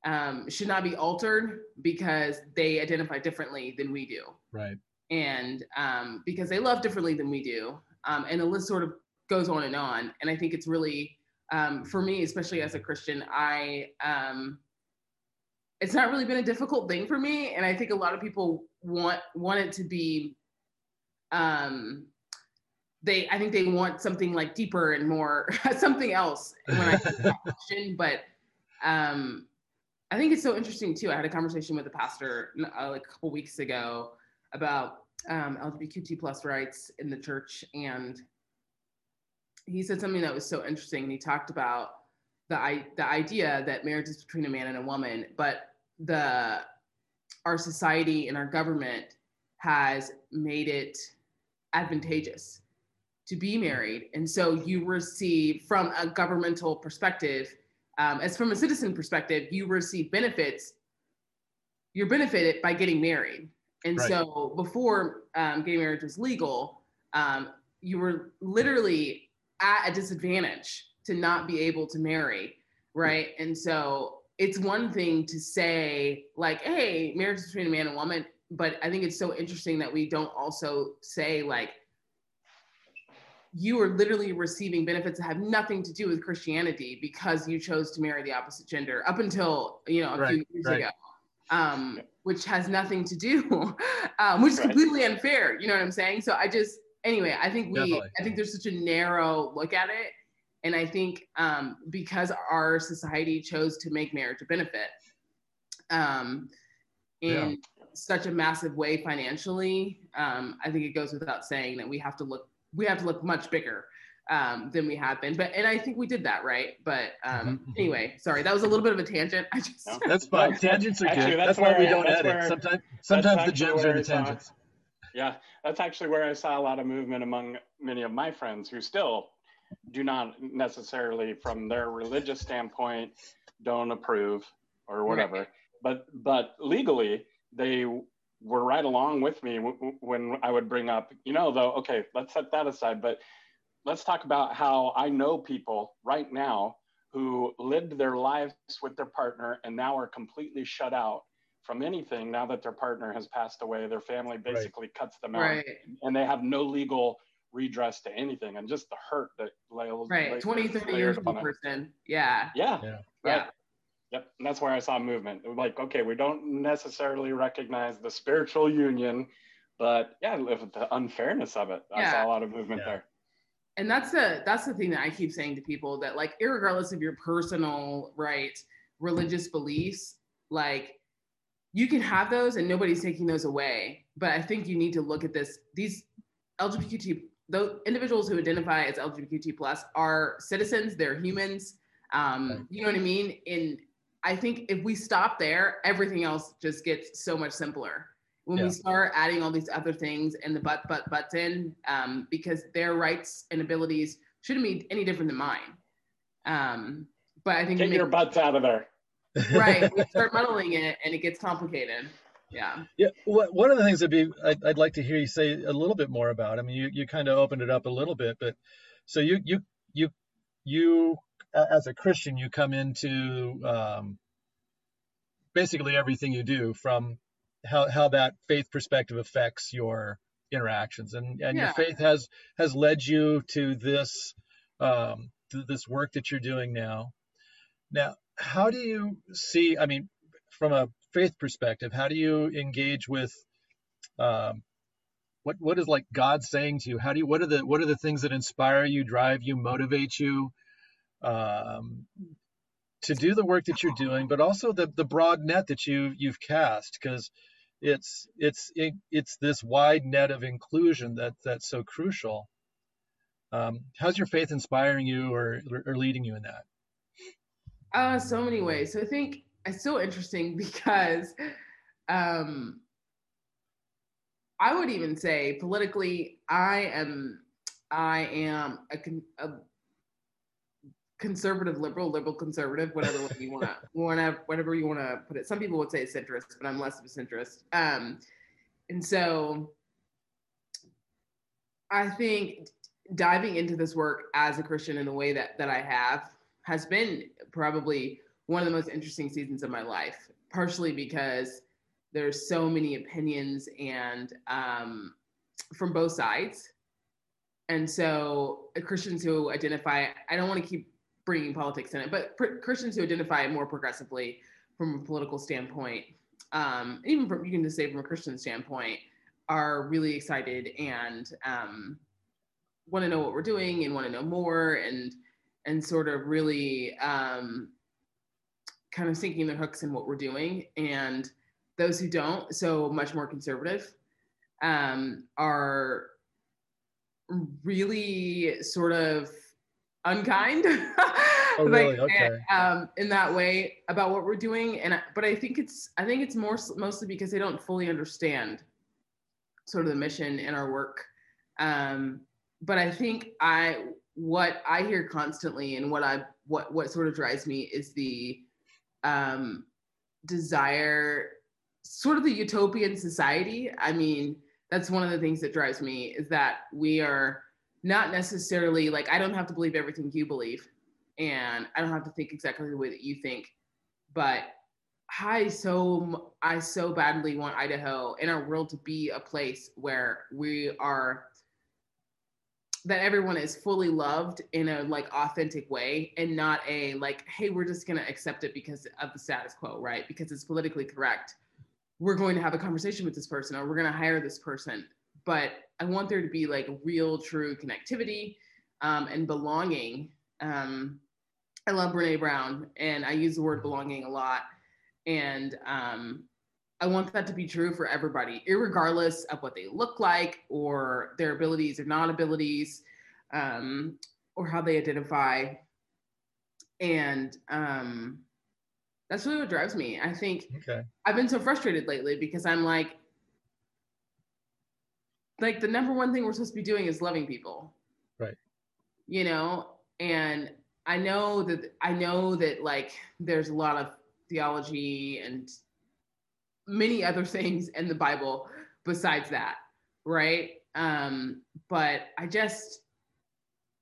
um, should not be altered because they identify differently than we do. Right and um, because they love differently than we do. Um, and the list sort of goes on and on. And I think it's really, um, for me, especially as a Christian, I, um, it's not really been a difficult thing for me. And I think a lot of people want, want it to be, um, they, I think they want something like deeper and more, something else when I question, but, um, I think it's so interesting too. I had a conversation with a pastor uh, like a couple weeks ago about um, LGBTQ plus rights in the church, and he said something that was so interesting. And he talked about the I, the idea that marriage is between a man and a woman, but the our society and our government has made it advantageous to be married, and so you receive from a governmental perspective, um, as from a citizen perspective, you receive benefits. You're benefited by getting married and right. so before um, gay marriage was legal, um, you were literally at a disadvantage to not be able to marry, right? And so it's one thing to say like, "Hey, marriage is between a man and woman," but I think it's so interesting that we don't also say like, you are literally receiving benefits that have nothing to do with Christianity because you chose to marry the opposite gender up until you know a right, few years right. ago um, which has nothing to do, um, which is right. completely unfair. You know what I'm saying? So I just, anyway, I think we, Definitely. I think there's such a narrow look at it. And I think um, because our society chose to make marriage a benefit um, in yeah. such a massive way financially, um, I think it goes without saying that we have to look, we have to look much bigger um, than we have been. But and I think we did that right. But um, mm-hmm. mm-hmm. anyway, sorry, that was a little bit of a tangent. I just no, that's fine. Tangents are actually, good. That's, that's why we don't edit. Where, sometimes sometimes the gems are the tangents. Saw, yeah, that's actually where I saw a lot of movement among many of my friends who still do not necessarily, from their religious standpoint, don't approve or whatever. Right. But but legally, they were right along with me when I would bring up, you know, though, okay, let's set that aside. But let's talk about how I know people right now who lived their lives with their partner and now are completely shut out from anything now that their partner has passed away. Their family basically right. cuts them out right. and they have no legal redress to anything and just the hurt that lays right 20 30 years old person. Yeah. Yeah. Yeah. Right. yep. And that's where i saw movement. Like okay we don't necessarily recognize the spiritual union but yeah the unfairness of it yeah. i saw a lot of movement yeah. there. And that's the that's the thing that I keep saying to people that like regardless of your personal right religious beliefs like you can have those and nobody's taking those away. But I think you need to look at this these LGBT the individuals who identify as LGBT plus are citizens they're humans um, you know what I mean? In I think if we stop there everything else just gets so much simpler. When yeah. we start adding all these other things and the but but buts in um, because their rights and abilities shouldn't be any different than mine. Um, but i think get your butts out of there. Right we start muddling it and it gets complicated yeah yeah one of the things that be I'd, I'd, like to hear you say a little bit more about i mean you, you kind of opened it up a little bit but so you you you you as a christian you come into um, basically everything you do from how how that faith perspective affects your interactions and and yeah. your faith has has led you to this um to this work that you're doing now now how do you see i mean from a faith perspective how do you engage with um what what is like god saying to you how do you what are the what are the things that inspire you drive you motivate you um to do the work that you're doing but also the the broad net that you you've cast because it's it's it, it's this wide net of inclusion that that's so crucial. Um, how's your faith inspiring you or or leading you in that? Uh, so many ways. So I think it's so interesting because um, I would even say politically, I am I am a, a conservative liberal, liberal conservative, whatever you want to, want whatever you want to put it. Some people would say centrist, but I'm less of a centrist. Um, and so I think diving into this work as a Christian in the way that that I have has been probably one of the most interesting seasons of my life. Partially because there's so many opinions and um, from both sides, and so Christians who identify. I don't want to keep bringing politics in it, but Christians who identify more progressively from a political standpoint, um, even from you can just say from a Christian standpoint, are really excited and um, want to know what we're doing and want to know more and and sort of really um, kind of sinking their hooks in what we're doing. And those who don't, so much more conservative, um, are really sort of unkind. oh, really? like, okay. um, in that way about what we're doing, and but I think it's I think it's more mostly because they don't fully understand sort of the mission in our work. Um, but I think I what I hear constantly and what I what what sort of drives me is the um, desire, sort of the utopian society. I mean, that's one of the things that drives me is that we are not necessarily like I don't have to believe everything you believe, and I don't have to think exactly the way that you think, but I so I so badly want Idaho and our world to be a place where we are that everyone is fully loved in a like authentic way and not a like hey we're just going to accept it because of the status quo right because it's politically correct we're going to have a conversation with this person or we're going to hire this person but I want there to be like real, true connectivity um, and belonging. Um, I love Brene Brown, and I use the word belonging a lot. And um, I want that to be true for everybody, regardless of what they look like or their abilities or non abilities um, or how they identify. And um, that's really what drives me. I think okay. I've been so frustrated lately because I'm like, like the number one thing we're supposed to be doing is loving people. Right. You know, and I know that I know that like there's a lot of theology and many other things in the Bible besides that, right? Um, but I just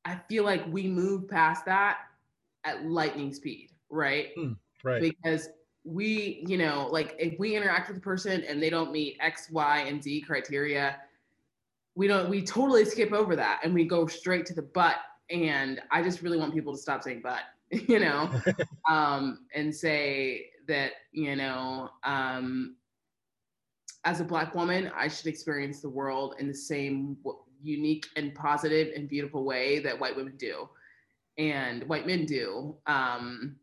I feel like we move past that at lightning speed, right? Mm, right. Because we, you know, like if we interact with a person and they don't meet X, Y, and Z criteria, we don't we totally skip over that and we go straight to the but and i just really want people to stop saying but you know um and say that you know um as a black woman i should experience the world in the same unique and positive and beautiful way that white women do and white men do um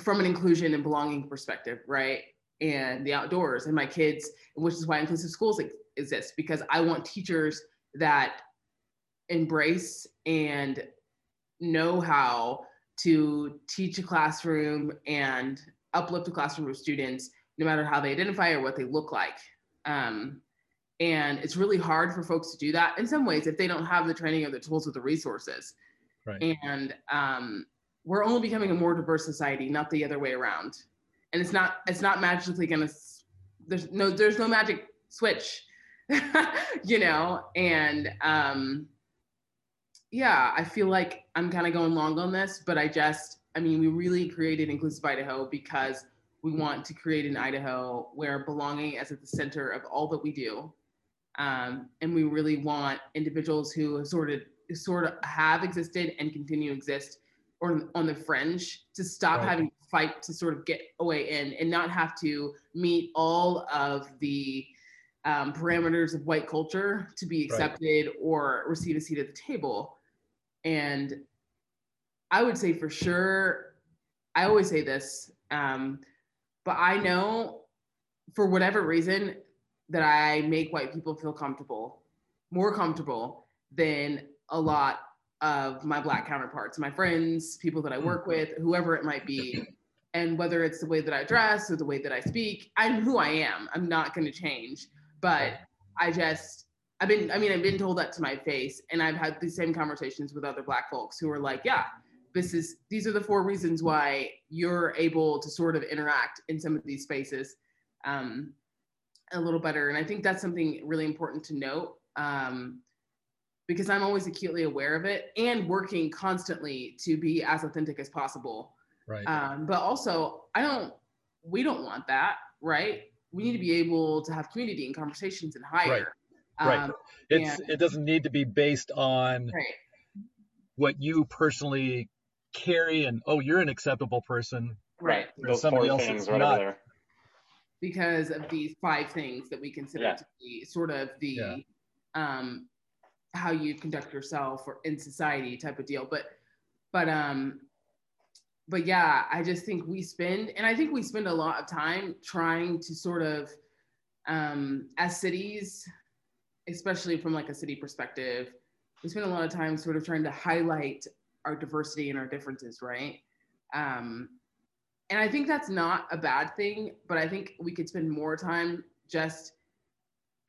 from an inclusion and belonging perspective right and the outdoors and my kids which is why inclusive schools exist because I want teachers that embrace and know how to teach a classroom and uplift a classroom of students, no matter how they identify or what they look like. Um, and it's really hard for folks to do that in some ways if they don't have the training or the tools or the resources. Right. And um, we're only becoming a more diverse society, not the other way around. And it's not it's not magically gonna. There's no there's no magic switch you know, and um, yeah, I feel like I'm kind of going long on this, but I just, I mean, we really created Inclusive Idaho because we want to create an Idaho where belonging is at the center of all that we do. Um, and we really want individuals who sort of sort of have existed and continue to exist or on the fringe to stop right. having to fight to sort of get away in and not have to meet all of the um, parameters of white culture to be accepted right. or receive a seat at the table. And I would say for sure, I always say this, um, but I know for whatever reason, that I make white people feel comfortable, more comfortable than a lot of my black counterparts, my friends, people that I work mm-hmm. with, whoever it might be. And whether it's the way that I dress or the way that I speak, I'm who I am. I'm not going to change. But I just, I've been, I mean, I've been told that to my face. And I've had the same conversations with other black folks who are like, yeah, this is, these are the four reasons why you're able to sort of interact in some of these spaces um, a little better. And I think that's something really important to note. Um, because I'm always acutely aware of it and working constantly to be as authentic as possible. Right. Um, but also, I don't, we don't want that, right? We need to be able to have community and conversations and hire. Right. Um, right. It's, and, it doesn't need to be based on right. what you personally carry and, oh, you're an acceptable person. Right. Those somebody else is not. There. Because of these five things that we consider yeah. to be sort of the, yeah. um, how you conduct yourself or in society type of deal. But but um but yeah, I just think we spend and I think we spend a lot of time trying to sort of um as cities, especially from like a city perspective, we spend a lot of time sort of trying to highlight our diversity and our differences, right? Um and I think that's not a bad thing, but I think we could spend more time just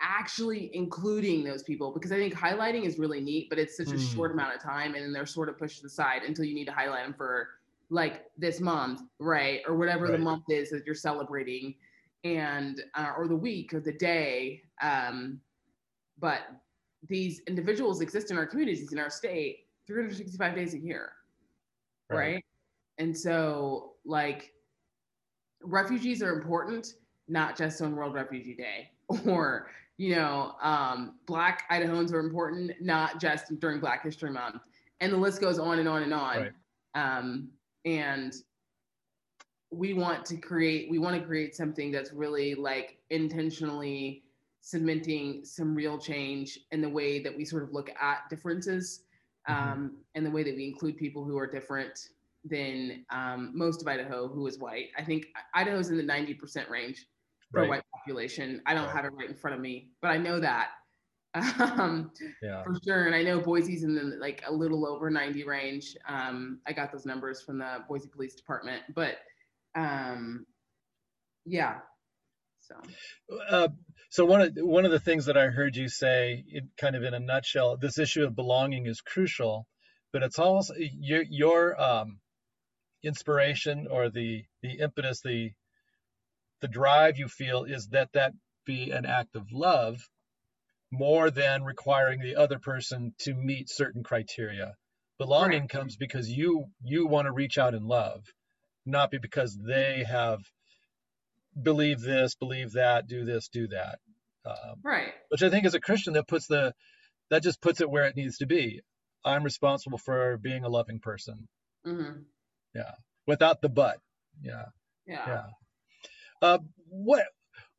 actually including those people because I think highlighting is really neat, but it's such a mm. short amount of time and then they're sort of pushed aside until you need to highlight them for like this month, right? Or whatever right. the month is that you're celebrating and uh, or the week or the day. Um, but these individuals exist in our communities in our state 365 days a year, right? right? And so like refugees are important, not just on World Refugee Day or you know, um, Black Idahoans are important, not just during Black History Month. And the list goes on and on and on. Right. Um, and we want to create, we want to create something that's really like intentionally cementing some real change in the way that we sort of look at differences. Um, mm-hmm. and the way that we include people who are different than um, most of Idaho who is white. I think Idaho's in the 90% range for right. white population. I don't right. have it right in front of me, but I know that um, yeah. for sure. And I know Boise's in the like a little over 90 range. Um, I got those numbers from the Boise Police Department, but um, yeah. So, uh, so one of one of the things that I heard you say, in, kind of in a nutshell, this issue of belonging is crucial, but it's also your your um, inspiration or the the impetus, the the drive you feel is that that be an act of love more than requiring the other person to meet certain criteria belonging right. comes because you you want to reach out in love not be because they have believe this believe that do this do that. Um, right. which i think as a christian that puts the that just puts it where it needs to be. I'm responsible for being a loving person. Mm-hmm. yeah. Without the but. Yeah. Yeah. Yeah. Uh, what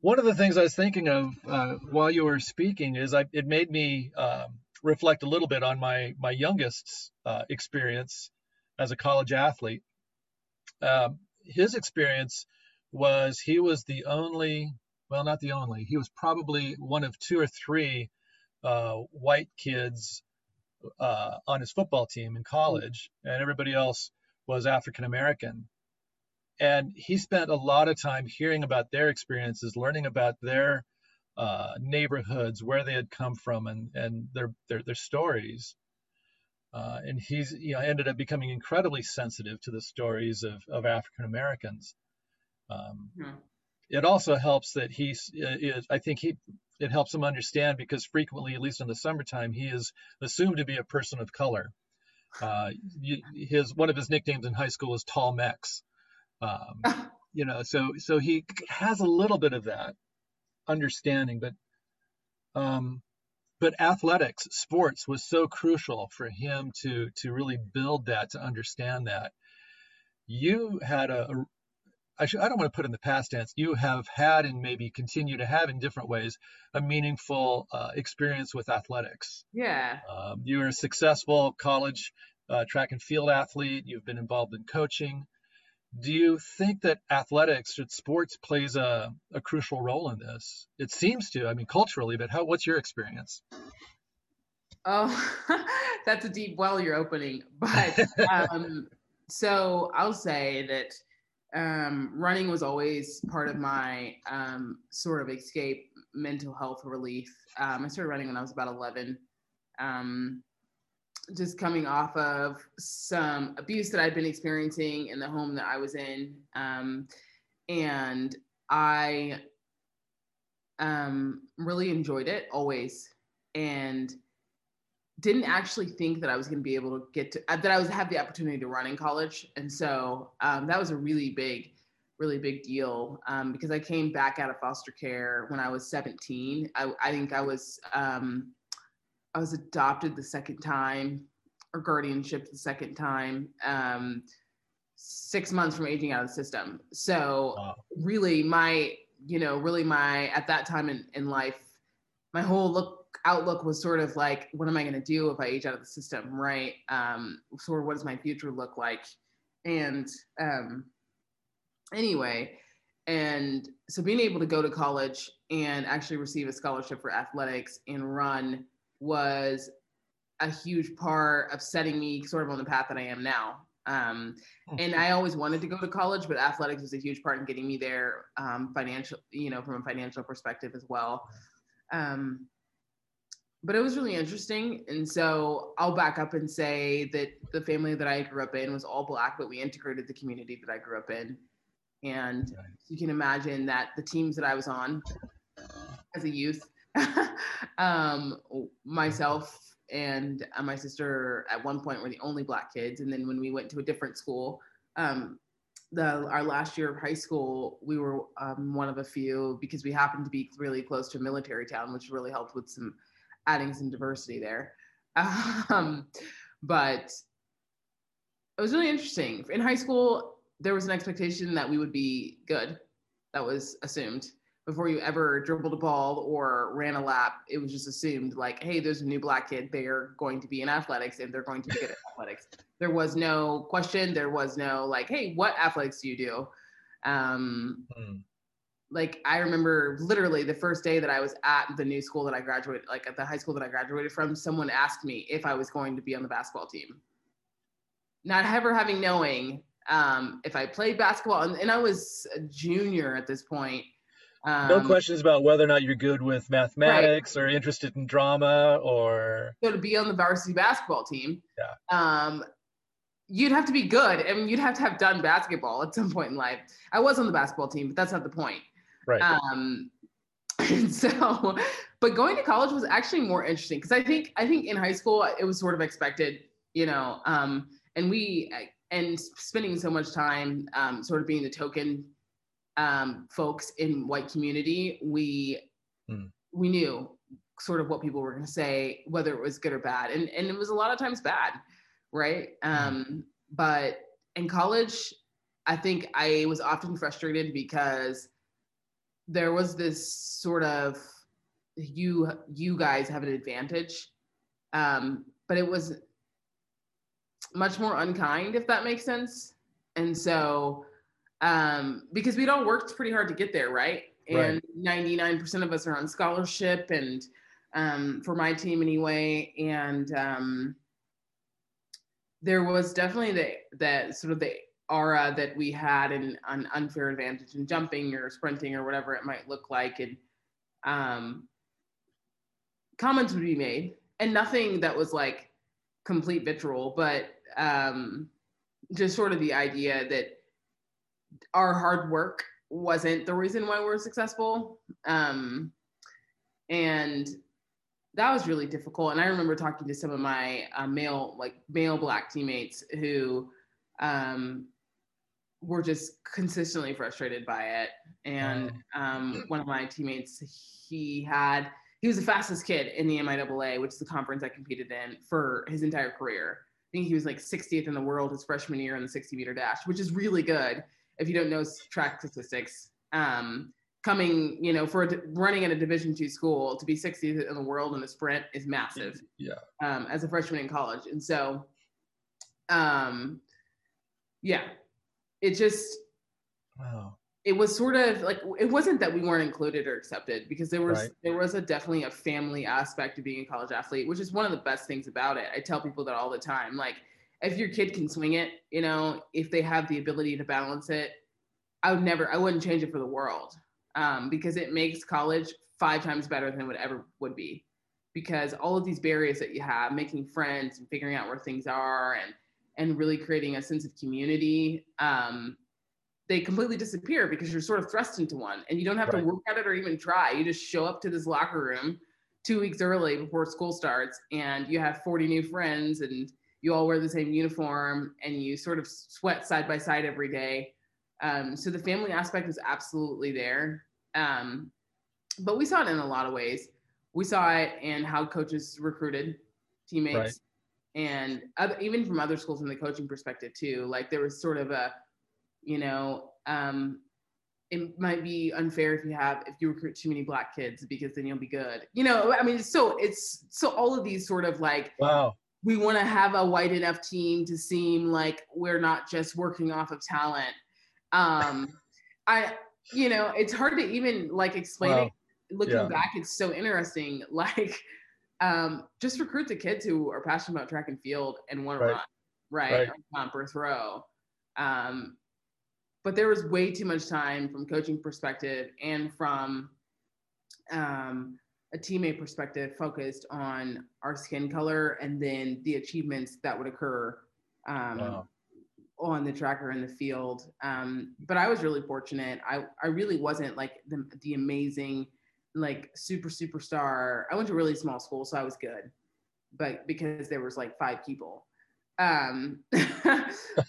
one of the things I was thinking of uh, while you were speaking is I, it made me uh, reflect a little bit on my my youngest's uh, experience as a college athlete. Um, his experience was he was the only, well, not the only, he was probably one of two or three uh, white kids uh, on his football team in college, and everybody else was African American and he spent a lot of time hearing about their experiences, learning about their uh, neighborhoods, where they had come from, and and their their, their stories. Uh, and he's you know ended up becoming incredibly sensitive to the stories of of African Americans. Um, hmm. It also helps that he's is, I think he it helps him understand because frequently, at least in the summertime, he is assumed to be a person of color. Uh, his one of his nicknames in high school was Tall Mex. Um, you know, so so he has a little bit of that understanding, but um, but athletics, sports was so crucial for him to to really build that, to understand that. You had a I, should, I don't want to put in the past tense. You have had and maybe continue to have in different ways a meaningful uh, experience with athletics. Yeah. Um, you are a successful college uh, track and field athlete. You've been involved in coaching do you think that athletics, should sports, plays a, a crucial role in this? It seems to. I mean, culturally, but how? What's your experience? Oh, that's a deep well you're opening. But um, so I'll say that um, running was always part of my um, sort of escape mental health relief. Um, I started running when I was about 11. Um, just coming off of some abuse that I'd been experiencing in the home that I was in. Um, and I um, really enjoyed it always. And didn't actually think that I was going to be able to get to uh, that I was have the opportunity to run in college, and so um, that was a really big, really big deal um, because I came back out of foster care when I was 17. I, I think I was um, I was adopted the second time or guardianship the second time, um, six months from aging out of the system. So wow. really my, you know, really my, at that time in, in life, my whole look outlook was sort of like, what am I going to do if I age out of the system? Right. Um, sort of what does my future look like? And um, anyway, and so being able to go to college and actually receive a scholarship for athletics and run was a huge part of setting me sort of on the path that I am now. Um, hmm. and I always wanted to go to college, but athletics was a huge part in getting me there, um, financial, you know, from a financial perspective as well. Um, but it was really interesting. And so I'll back up and say that the family that I grew up in was all black, but we integrated the community that I grew up in. And you can imagine that the teams that I was on as a youth, um, myself and uh, my sister at one point were the only black kids. And then when we went to a different school, um, the our last year of high school, we were um, one of a few because we happened to be really close to a military town, which really helped with some adding some diversity there. Um, but it was really interesting. In high school, there was an expectation that we would be good. That was assumed before you ever dribbled a ball or ran a lap, it was just assumed like, hey, there's a new black kid. They're going to be in athletics and they're going to be good at athletics. There was no question. There was no like, hey, what athletics do you do? Um, hmm. Like I remember literally the first day that I was at the new school that I graduated, like at the high school that I graduated from, someone asked me if I was going to be on the basketball team. Not ever having knowing um, if I played basketball, and, and I was a junior at this point um, no questions about whether or not you're good with mathematics right. or interested in drama or. So to be on the varsity basketball team, yeah. Um, you'd have to be good. I mean, you'd have to have done basketball at some point in life. I was on the basketball team, but that's not the point. Right. Um, and so, but going to college was actually more interesting because I think I think in high school it was sort of expected, you know, um, and we and spending so much time um, sort of being the token um, folks in white community, we mm. we knew sort of what people were going to say, whether it was good or bad, and and it was a lot of times bad, right? Hmm. Um, but in college, I think I was often frustrated because there was this sort of you you guys have an advantage, um, but it was much more unkind, if that makes sense. And so um, because we'd all worked pretty hard to get there, right? And right. 99% of us are on scholarship, and um, for my team anyway. And um, there was definitely the, that sort of the aura that we had in an unfair advantage in jumping or sprinting or whatever it might look like. And um, comments would be made, and nothing that was like complete vitriol, but um, just sort of the idea that our hard work wasn't the reason why we are successful. Um, and that was really difficult. And I remember talking to some of my uh, male, like male black teammates who um, were just consistently frustrated by it. And um, one of my teammates, he had, he was the fastest kid in the MIAA, which is the conference I competed in for his entire career. I think he was like 60th in the world his freshman year in the 60 meter dash, which is really good if you don't know track statistics, um, coming, you know, for running in a Division two school to be 60th in the world in a sprint is massive. Yeah. Um, as a freshman in college, and so, um, yeah. It just Wow. it was sort of like it wasn't that we weren't included or accepted because there was Right. there was a definitely a family aspect to being a college athlete, which is one of the best things about it. I tell people that all the time. Like if your kid can swing it, you know, if they have the ability to balance it, I would never I wouldn't change it for the world. Um, because it makes college five times better than it would ever would be. Because all of these barriers that you have, making friends and figuring out where things are and and really creating a sense of community, um, they completely disappear because you're sort of thrust into one and you don't have Right. to work at it or even try. You just show up to this locker room two weeks early before school starts and you have 40 new friends and you all wear the same uniform and you sort of sweat side by side every day. Um, so the family aspect is absolutely there. Um, but we saw it in a lot of ways. We saw it in how coaches recruited teammates Right. And other, even from other schools from the coaching perspective too. Like there was sort of a, you know, um, it might be unfair if you have if you recruit too many black kids because then you'll be good. You know, I mean, so it's so all of these sort of like Wow. we want to have a white enough team to seem like we're not just working off of talent. Um, I, you know, it's hard to even like explain Wow. it. Looking Yeah. back, it's so interesting. Like, um, just recruit the kids who are passionate about track and field and want to Right. run, right? Right. Or jump or throw. Um, but there was way too much time from coaching perspective and from um, a teammate perspective focused on our skin color and then the achievements that would occur um, Wow. on the tracker in the field. Um, but I was really fortunate. I, I really wasn't like the, the amazing, like super superstar. I went to a really small school, so I was good, but because there was like five people. Um,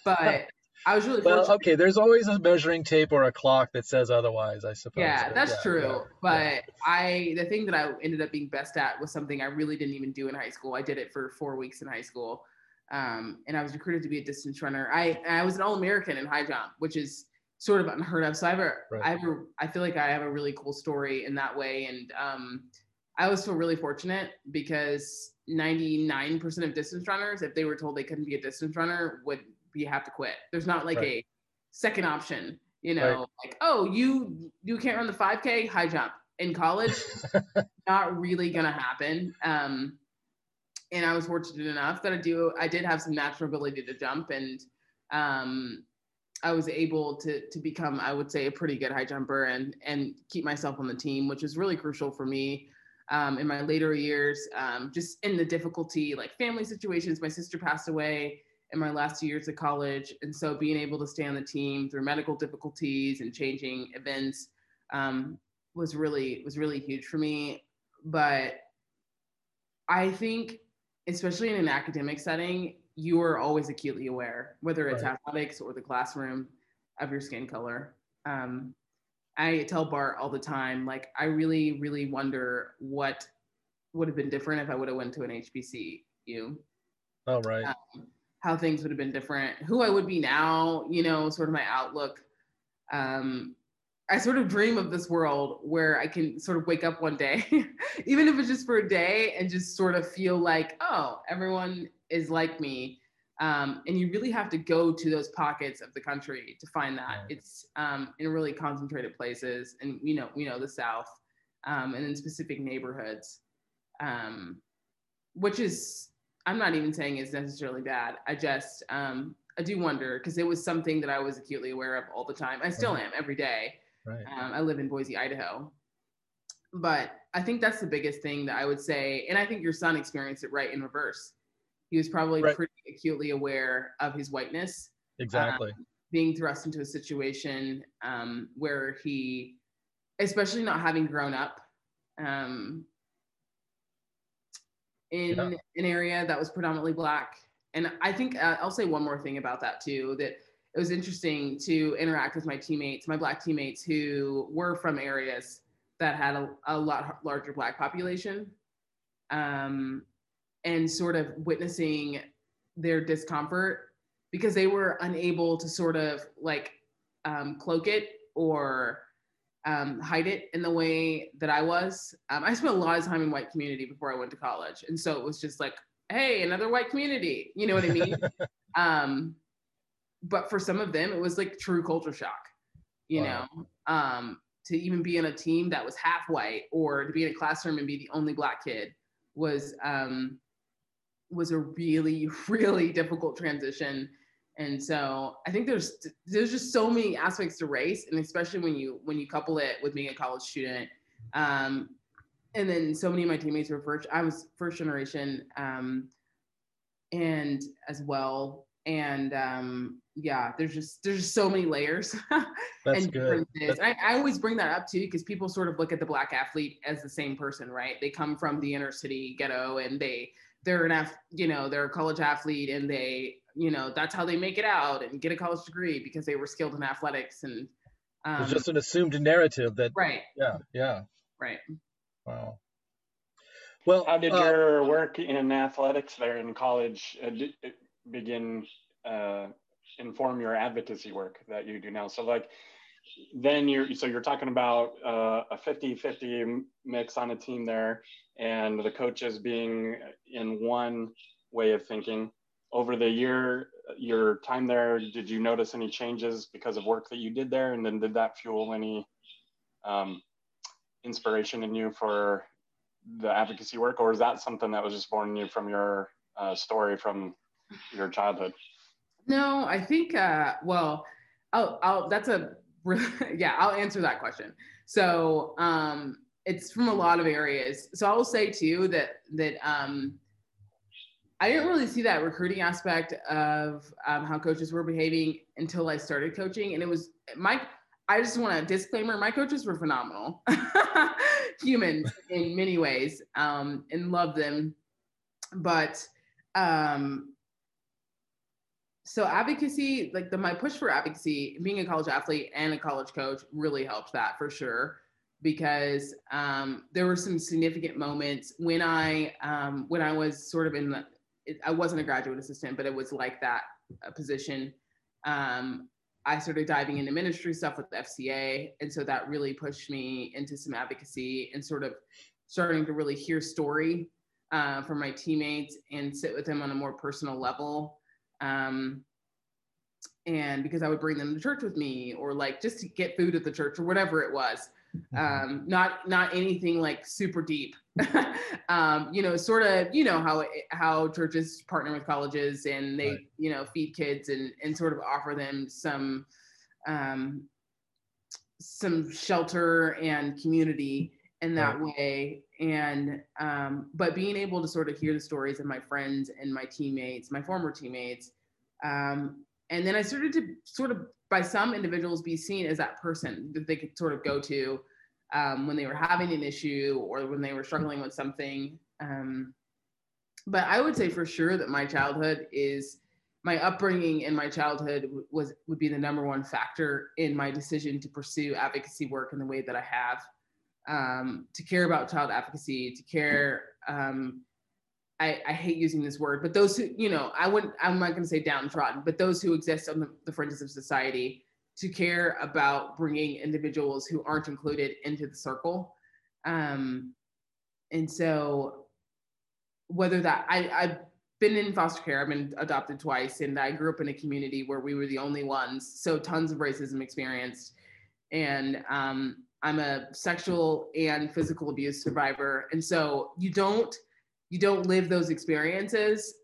but I was really Well, okay. There's always a measuring tape or a clock that says otherwise. I suppose. Yeah, but that's yeah, true. yeah, but yeah. I, the thing that I ended up being best at was something I really didn't even do in high school. I did it for four weeks in high school, um, and I was recruited to be a distance runner. I, I was an All American in high jump, which is sort of unheard of. So I have a, Right. I have a, I feel like I have a really cool story in that way, and um, I always feel really fortunate because 99% of distance runners, if they were told they couldn't be a distance runner, would be have to quit. There's not like Right. a second option, you know, like oh you you can't run the 5K, high jump in college, not really gonna happen. Um, and I was fortunate enough that I do I did have some natural ability to jump, and um, I was able to to become I would say a pretty good high jumper and and keep myself on the team, which is really crucial for me. Um, in my later years, um, just in the difficulty, like family situations. My sister passed away in my last two years of college, and so being able to stay on the team through medical difficulties and changing events um, was really was really huge for me. But I think, especially in an academic setting, you are always acutely aware, whether it's Right. athletics or the classroom, of your skin color. Um, I tell Bart all the time, like I really, really wonder what would have been different if I would have went to an HBCU Oh right. um, how things would have been different, who I would be now, you know, sort of my outlook. Um, I sort of dream of this world where I can sort of wake up one day, even if it's just for a day, and just sort of feel like, oh, everyone is like me. Um, and you really have to go to those pockets of the country to find that. It's um, in really concentrated places, and you know, we know the South, um, and in specific neighborhoods, um, which is I'm not even saying is necessarily bad. I just um, I do wonder because it was something that I was acutely aware of all the time. I still Right. am every day. Right. Um, I live in Boise, Idaho. But I think that's the biggest thing that I would say, and I think your son experienced it right in reverse. He was probably Right. pretty acutely aware of his whiteness, Exactly. being thrust into a situation um, where he, especially not having grown up um, in Yeah. an area that was predominantly black. And I think uh, I'll say one more thing about that too that it was interesting to interact with my teammates, my black teammates who were from areas that had a, a lot larger black population um, and sort of witnessing their discomfort because they were unable to sort of like um, cloak it or um, hide it in the way that I was. Um, I spent a lot of time in white community before I went to college, and so it was just like, hey, another white community. You know what I mean? um, but for some of them, it was like true culture shock, you wow. know, um, to even be in a team that was half white or to be in a classroom and be the only black kid was um, was a really really difficult transition. And so i think there's there's just so many aspects to race and especially when you when you couple it with being a college student um, and then so many of my teammates were first i was first generation um, and as well. And um, yeah there's just there's just so many layers That's and good. I, I always bring that up too because people sort of look at the black athlete as the same person right? They come from the inner city ghetto and they they're an you know they're a college athlete and they you know that's how they make it out and get a college degree because they were skilled in athletics and um, it's just an assumed narrative that right. Yeah yeah. Right. Wow. Well how did uh, your work in athletics there in college uh, begin uh, inform your advocacy work that you do now? So like then you're so you're talking about uh, a 50-50 mix on a team there and the coaches being in one way of thinking. Over the year your time there did you notice any changes because of work that you did there? And then did that fuel any um, inspiration in you for the advocacy work? Or is that something that was just born in you from your uh, story from your childhood? No i think uh, well I'll, I'll, that's a yeah, I'll answer that question. So um, it's from a lot of areas. So I will say too that that um, I didn't really see that recruiting aspect of um, how coaches were behaving until I started coaching, and it was my. I just want a disclaimer: my coaches were phenomenal, humans in many ways, um, and love them, but um, so advocacy like the my push for advocacy being a college athlete and a college coach really helped that for sure because um, there were some significant moments when i um, when i was sort of in the it, i wasn't a graduate assistant but it was like that uh, position um, i started diving into ministry stuff with the fca and so that really pushed me into some advocacy and sort of starting to really hear story uh, from my teammates and sit with them on a more personal level um, and because I would bring them to church with me or like just to get food at the church or whatever it was. Mm-hmm. Um, not not anything like super deep. um, you know, sort of, you know how how churches partner with colleges and they, right. you know, feed kids and and sort of offer them some um, some shelter and community in that right. way and um, but being able to sort of hear the stories of my friends and my teammates my former teammates um, and then i started to sort of by some individuals be seen as that person that they could sort of go to um, when they were having an issue or when they were struggling with something um, but i would say for sure that my childhood is my upbringing in my childhood was would be the number one factor in my decision to pursue advocacy work in the way that i have um, to care about child advocacy, to care. Um, I, I, hate using this word, but those who, you know, I wouldn't, I'm not going to say downtrodden, but those who exist on the, the fringes of society to care about bringing individuals who aren't included into the circle. Um, and so, whether that I, I've been in foster care, I've been adopted twice, and I grew up in a community where we were the only ones, so tons of racism experienced. And um, I'm a sexual and physical abuse survivor. And so you don't you don't live those experiences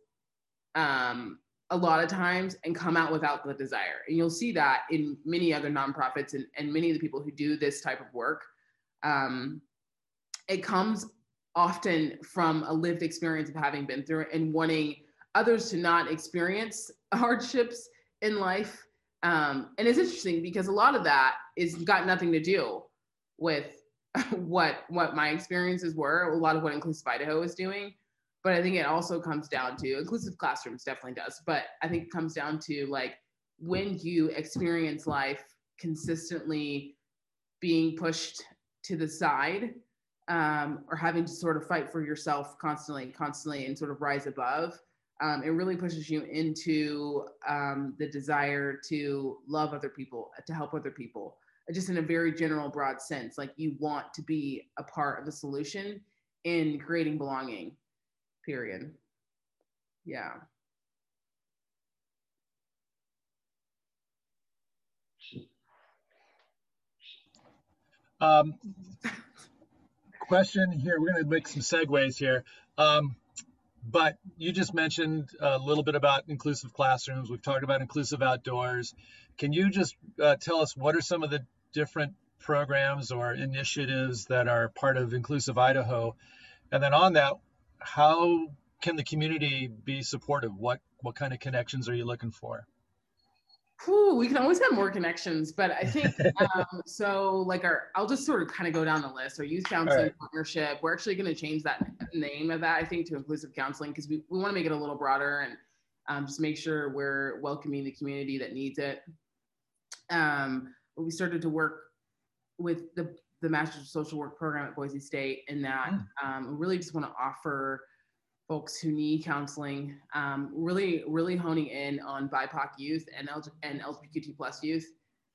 um, a lot of times and come out without the desire. And you'll see that in many other nonprofits and, and many of the people who do this type of work. Um, it comes often from a lived experience of having been through it and wanting others to not experience hardships in life. Um, and it's interesting because a lot of that is got nothing to do with what what my experiences were, a lot of what Inclusive Idaho is doing. But I think it also comes down to inclusive classrooms definitely does, but I think it comes down to like when you experience life consistently being pushed to the side um, or having to sort of fight for yourself constantly, constantly, and sort of rise above. Um, it really pushes you into um, the desire to love other people, to help other people, just in a very general, broad sense. Like you want to be a part of the solution in creating belonging, period. Yeah. Um, question here. We're going to make some segues here. Um, but you just mentioned a little bit about inclusive classrooms. We've talked about inclusive outdoors. Can you just uh, tell us what are some of the different programs or initiatives that are part of Inclusive Idaho? And then on that, how can the community be supportive? What what kind of connections are you looking for? Whew, we can always have more connections, but I think um, so. Like our, I'll just sort of kind of go down the list. Our youth counseling right. partnership. We're actually going to change that name of that, I think, to inclusive counseling because we, we want to make it a little broader and um, just make sure we're welcoming the community that needs it. Um, we started to work with the the Master's of Social Work program at Boise State, and that mm. um, we really just want to offer folks who need counseling, um, really, really honing in on BIPOC youth and, L- and LGBTQ plus youth.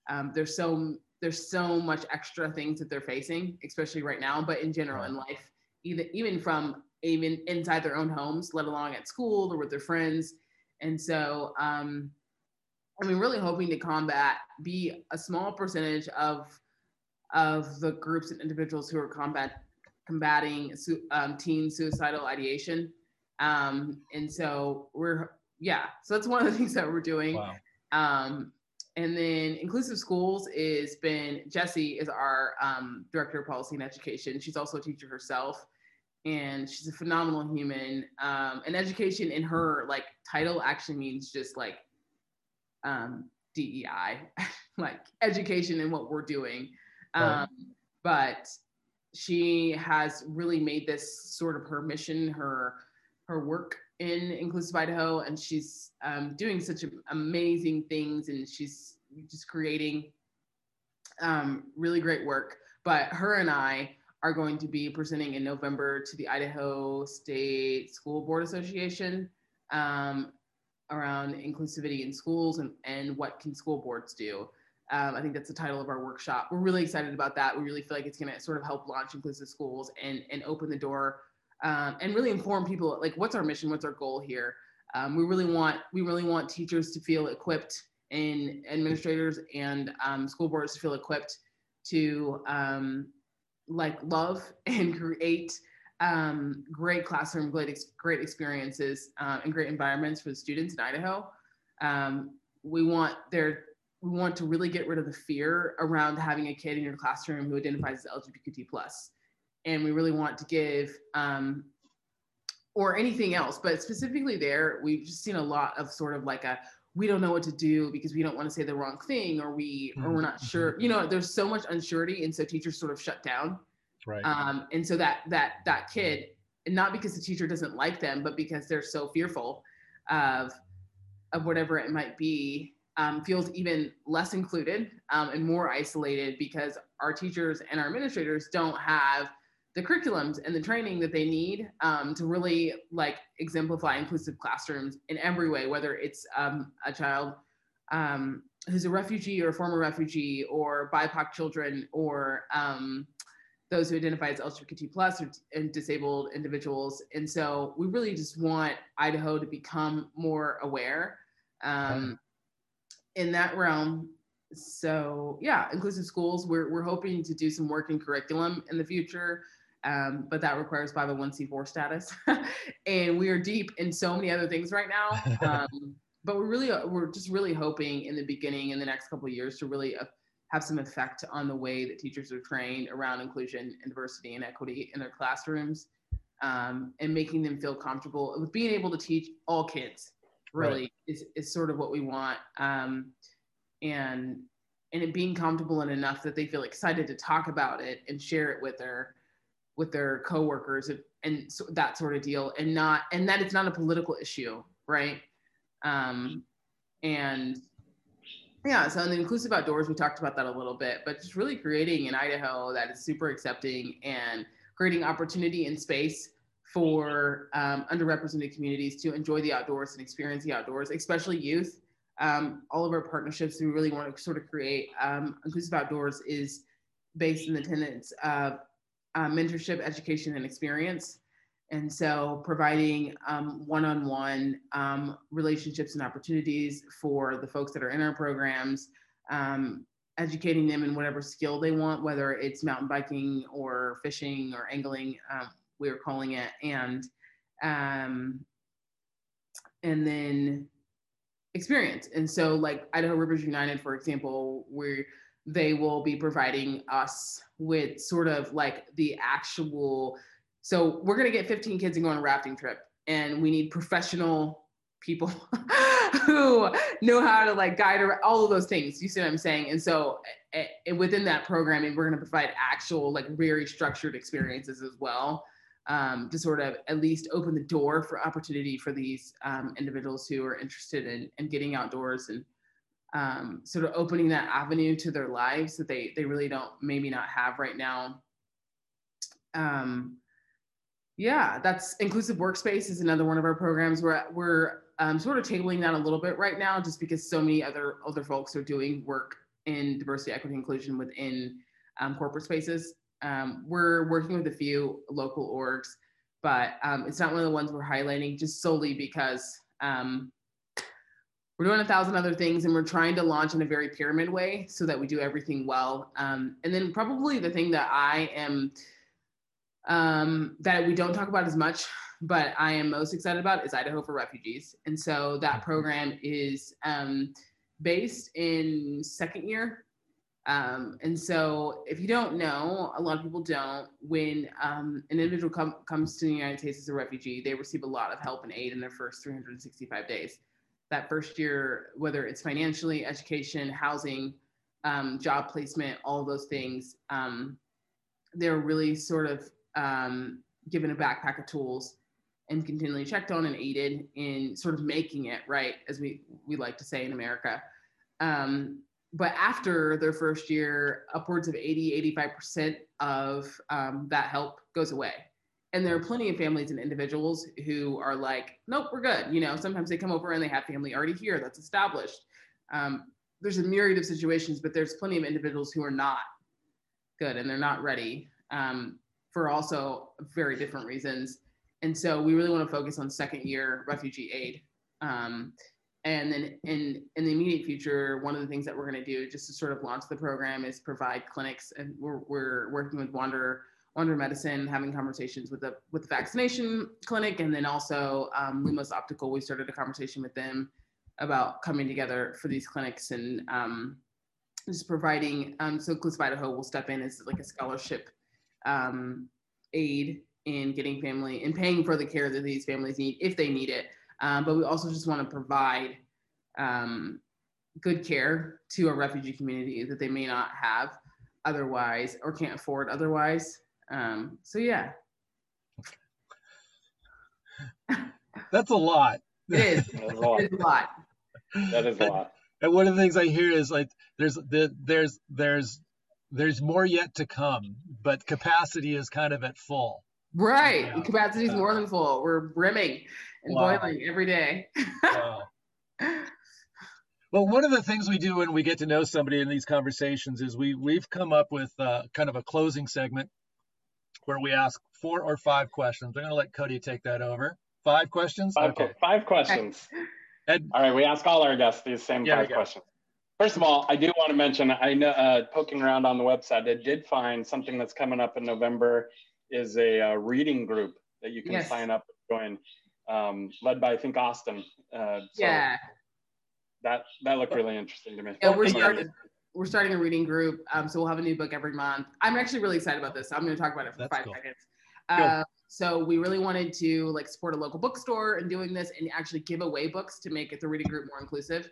Um, there's so there's so much extra things that they're facing, especially right now, but in general in life, even even from even inside their own homes, let alone at school or with their friends. And so, um, I mean, really hoping to combat, be a small percentage of of the groups and individuals who are combat combating um, teen suicidal ideation um, and so we're, yeah, so that's one of the things that we're doing. Wow. Um, and then inclusive schools is been Jessie is our um, director of policy and education. She's also a teacher herself, and she's a phenomenal human. Um, and education in her like title actually means just like um, DEI, like education and what we're doing. Right. Um, but she has really made this sort of her mission, her her work in Inclusive Idaho, and she's um, doing such amazing things, and she's just creating um, really great work. But her and I are going to be presenting in November to the Idaho State School Board Association um, around inclusivity in schools and, and what can school boards do. Um, I think that's the title of our workshop. We're really excited about that. We really feel like it's going to sort of help launch inclusive schools and, and open the door um, and really inform people like what's our mission, what's our goal here. Um, we really want we really want teachers to feel equipped and administrators and um, school boards to feel equipped to um, like love and create um, great classroom, great, great experiences uh, and great environments for the students in Idaho. Um, we want their we want to really get rid of the fear around having a kid in your classroom who identifies as LGBTQ plus and we really want to give um, or anything else but specifically there we've just seen a lot of sort of like a we don't know what to do because we don't want to say the wrong thing or we or we're not mm-hmm. sure you know there's so much uncertainty and so teachers sort of shut down right. Um, and so that that that kid not because the teacher doesn't like them but because they're so fearful of of whatever it might be um, feels even less included um, and more isolated because our teachers and our administrators don't have the curriculums and the training that they need um, to really like exemplify inclusive classrooms in every way, whether it's um, a child um, who's a refugee or a former refugee or BIPOC children or um, those who identify as LGBTQ plus or and disabled individuals. And so we really just want Idaho to become more aware um, in that realm. So yeah, inclusive schools, we're, we're hoping to do some work in curriculum in the future um, but that requires 501c4 status. and we are deep in so many other things right now. Um, but we're really, we're just really hoping in the beginning, in the next couple of years, to really uh, have some effect on the way that teachers are trained around inclusion and diversity and equity in their classrooms, um, and making them feel comfortable with being able to teach all kids. Really, right. is is sort of what we want, um, and and it being comfortable and enough that they feel excited to talk about it and share it with their with their coworkers and, and so that sort of deal and not and that it's not a political issue right um and yeah so in the inclusive outdoors we talked about that a little bit but just really creating an idaho that is super accepting and creating opportunity and space for um, underrepresented communities to enjoy the outdoors and experience the outdoors especially youth um, all of our partnerships we really want to sort of create um, inclusive outdoors is based in the tenets of uh, mentorship, education, and experience. And so providing um, one-on-one um, relationships and opportunities for the folks that are in our programs, um, educating them in whatever skill they want, whether it's mountain biking or fishing or angling, um, we were calling it, and um, and then experience. And so, like Idaho Rivers United, for example, where they will be providing us with sort of like the actual. So we're gonna get 15 kids and go on a rafting trip, and we need professional people who know how to like guide or all of those things. You see what I'm saying? And so uh, within that programming, we're going to provide actual like very structured experiences as well um, to sort of at least open the door for opportunity for these um, individuals who are interested in, in getting outdoors and um, sort of opening that avenue to their lives that they they really don't maybe not have right now. Um, yeah, that's inclusive workspace is another one of our programs. We're we're um, sort of tabling that a little bit right now, just because so many other other folks are doing work in diversity, equity, inclusion within um, corporate spaces. Um, we're working with a few local orgs, but um, it's not one of the ones we're highlighting just solely because um, we're doing a thousand other things and we're trying to launch in a very pyramid way so that we do everything well. Um, and then probably the thing that I am um, that we don't talk about as much, but I am most excited about is Idaho for Refugees. And so that mm-hmm. program is um, based in second year. Um, and so if you don't know, a lot of people don't, when um, an individual com- comes to the United States as a refugee, they receive a lot of help and aid in their first 365 days. That first year, whether it's financially, education, housing, um, job placement, all those things, um, they're really sort of um, given a backpack of tools and continually checked on and aided in sort of making it right, as we we like to say in America. Um, but after their first year, upwards of 80, 85% of um, that help goes away. And there are plenty of families and individuals who are like, nope, we're good. You know, sometimes they come over and they have family already here that's established. Um, there's a myriad of situations, but there's plenty of individuals who are not good and they're not ready. Um, for also very different reasons. And so we really want to focus on second year refugee aid. Um, and then in, in the immediate future, one of the things that we're going to do just to sort of launch the program is provide clinics. And we're, we're working with Wander, Wander Medicine, having conversations with the, with the vaccination clinic. And then also um, Lumos Optical, we started a conversation with them about coming together for these clinics and um, just providing, um, so Inclusive Idaho will step in as like a scholarship um, aid in getting family and paying for the care that these families need if they need it. Um, but we also just want to provide um, good care to a refugee community that they may not have otherwise or can't afford otherwise. Um, so yeah. That's a lot. It is. It's a lot. That is a lot. And one of the things I hear is like there's there's there's there's more yet to come, but capacity is kind of at full. Right. Yeah. Capacity is more than full. We're brimming and wow. boiling every day. wow. Well, one of the things we do when we get to know somebody in these conversations is we we've come up with uh, kind of a closing segment where we ask four or five questions. I'm going to let Cody take that over. Five questions. Five, okay. five questions. Ed, all right, we ask all our guests these same yeah, five yeah. questions. First of all, I do want to mention, I know, uh, poking around on the website, I did find something that's coming up in November is a uh, reading group that you can yes. sign up and join, um, led by, I think, Austin. Uh, so yeah. That, that looked really interesting to me. Yeah, we're starting, we're starting a reading group. Um, so we'll have a new book every month. I'm actually really excited about this. So I'm going to talk about it for that's five cool. seconds. Uh, so we really wanted to like support a local bookstore and doing this and actually give away books to make it the reading group more inclusive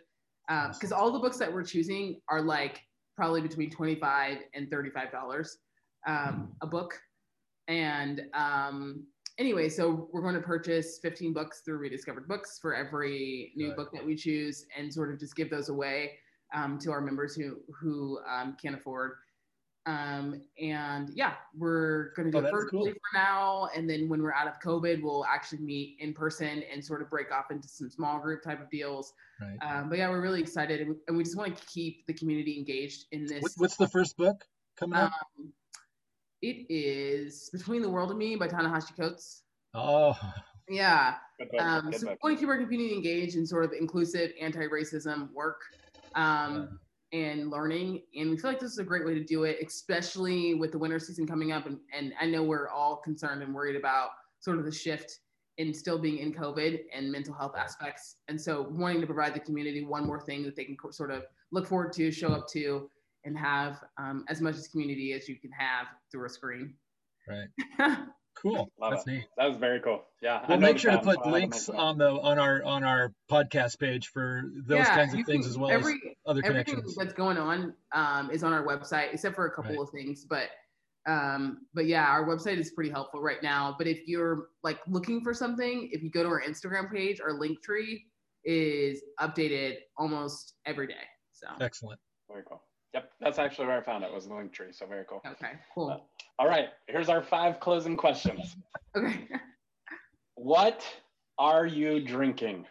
because um, all the books that we're choosing are like probably between 25 and 35 dollars um, a book and um, anyway so we're going to purchase 15 books through rediscovered books for every new right. book that we choose and sort of just give those away um, to our members who who um, can't afford um, and yeah, we're going to do oh, virtually cool. for now. And then when we're out of COVID, we'll actually meet in person and sort of break off into some small group type of deals. Right. Um, but yeah, we're really excited. And we, and we, just want to keep the community engaged in this. What's the first book coming out? Um, it is Between the World and Me by Ta-Nehisi Coates. Oh. Yeah. Um, so we want to keep our community engaged in sort of inclusive anti-racism work. Um, and learning. And we feel like this is a great way to do it, especially with the winter season coming up. And, and I know we're all concerned and worried about sort of the shift in still being in COVID and mental health aspects. And so wanting to provide the community one more thing that they can sort of look forward to, show up to, and have um, as much as community as you can have through a screen. Right. Cool. Love That's it. neat. That was very cool. Yeah. We'll make sure to put links on the on our on our podcast page for those yeah, kinds of things can, as well every, as other connections. Everything that's going on um, is on our website, except for a couple right. of things. But um, but yeah, our website is pretty helpful right now. But if you're like looking for something, if you go to our Instagram page, our link tree is updated almost every day. So excellent. Very cool. Yep, that's actually where I found it was the link tree. So very cool. Okay, cool. Uh, all right, here's our five closing questions. Okay. what are you drinking?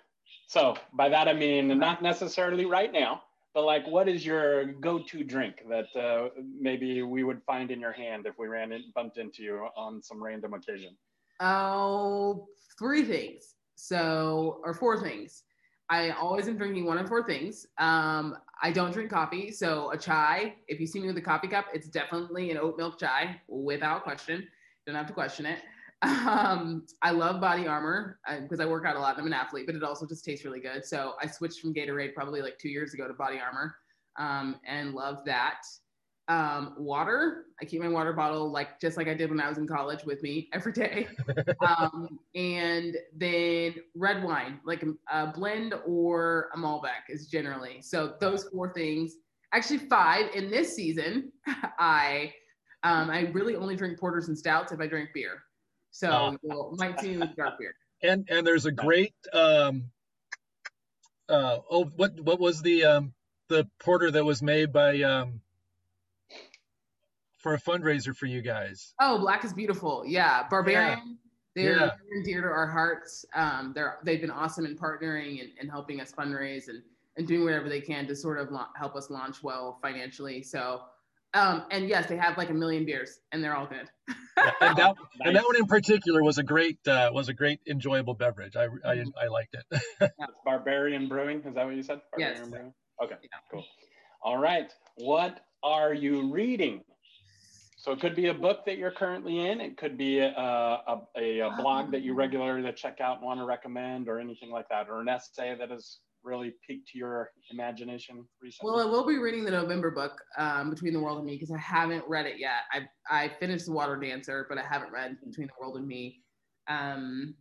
So by that I mean not necessarily right now, but like what is your go-to drink that uh, maybe we would find in your hand if we ran and bumped into you on some random occasion? Oh, three things. So, or four things. I always am drinking one of four things. Um, I don't drink coffee, so a chai. If you see me with a coffee cup, it's definitely an oat milk chai, without question. Don't have to question it. Um, I love Body Armor because uh, I work out a lot. I'm an athlete, but it also just tastes really good. So I switched from Gatorade probably like two years ago to Body Armor, um, and love that um, water. I keep my water bottle like just like I did when I was in college with me every day. um, and then red wine, like a, a, blend or a Malbec is generally. So those four things, actually five in this season. I um, I really only drink porters and stouts if I drink beer. So uh, you might see with dark beer. And and there's a great um, uh, oh what what was the um, the porter that was made by um, for a fundraiser for you guys. Oh, Black is Beautiful. Yeah. Barbarian. Yeah. They're yeah. dear to our hearts. Um, they're they've been awesome in partnering and, and helping us fundraise and, and doing whatever they can to sort of la- help us launch well financially. So, um, and yes, they have like a million beers and they're all good. yeah, and, that, nice. and that one in particular was a great uh, was a great enjoyable beverage. I I, mm-hmm. I liked it. yeah. Barbarian Brewing is that what you said? Barbarian yes. Brewing? Okay. Cool. All right. What are you reading? So it could be a book that you're currently in. It could be a, a, a, a blog that you regularly check out and want to recommend or anything like that, or an essay that has really piqued your imagination recently. Well, I will be reading the November book, um, Between the World and Me, because I haven't read it yet. I, I finished The Water Dancer, but I haven't read Between the World and Me. Um,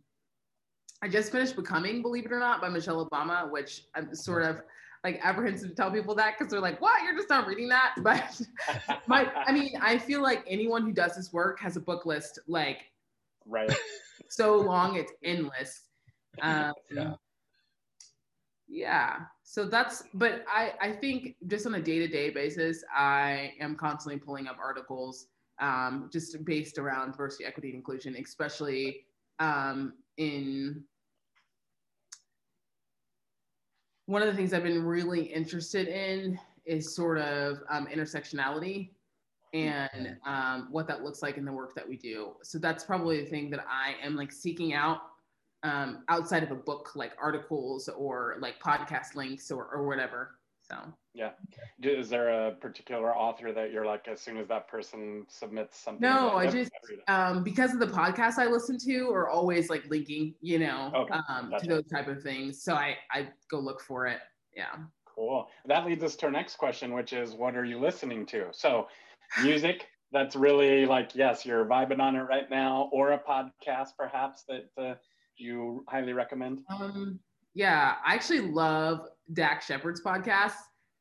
I just finished Becoming, believe it or not, by Michelle Obama, which I'm sort of – like apprehensive to tell people that because they're like, what? You're just not reading that. But my, I mean, I feel like anyone who does this work has a book list like right so long it's endless. Um, yeah. Yeah. So that's, but I, I think just on a day to day basis, I am constantly pulling up articles um, just based around diversity, equity, and inclusion, especially um, in one of the things I've been really interested in is sort of um, intersectionality and um, what that looks like in the work that we do. So that's probably the thing that I am like seeking out um, outside of a book, like articles or like podcast links or, or whatever. So yeah, is there a particular author that you're like as soon as that person submits something? No, I just um, because of the podcasts I listen to are always like linking, you know, okay. um, gotcha. to those type of things. So I I go look for it. Yeah. Cool. That leads us to our next question, which is what are you listening to? So music that's really like yes, you're vibing on it right now, or a podcast perhaps that uh, you highly recommend. Um, yeah, I actually love Dax Shepard's podcast.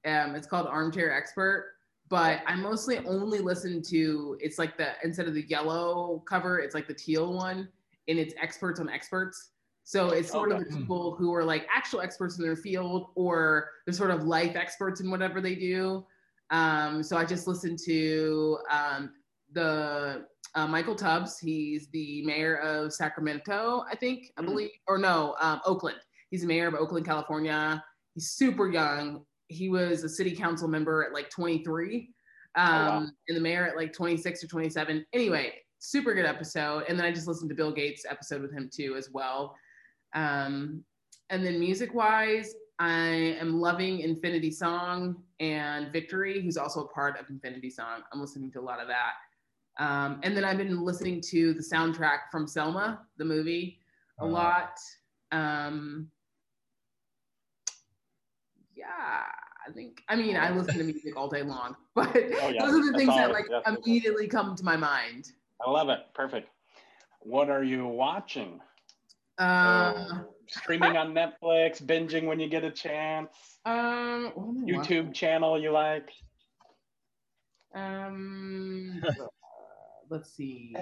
Um, it's called Armchair Expert, but I mostly only listen to it's like the instead of the yellow cover, it's like the teal one, and it's experts on experts. So it's sort of the people who are like actual experts in their field, or they're sort of life experts in whatever they do. Um, so I just listened to um, the uh, Michael Tubbs. He's the mayor of Sacramento, I think, I mm-hmm. believe, or no, um, Oakland. He's the mayor of Oakland, California. He's super young. He was a city council member at like 23, um, oh, wow. Um, and the mayor at like 26 or 27. Anyway, super good episode. And then I just listened to Bill Gates' episode with him too, as well. Um, and then music wise, I am loving Infinity Song. and Victory, who's also a part of Infinity Song. I'm listening to a lot of that. Um, and then I've been listening to the soundtrack from Selma, the movie, a uh, lot. Um, yeah, I think. I mean, I listen to music all day long, but oh, yeah. those are the things that like yes, immediately come to my mind. I love it. Perfect. What are you watching? Um, streaming on Netflix, binging when you get a chance. Um, YouTube watching? channel you like? Um, let's see.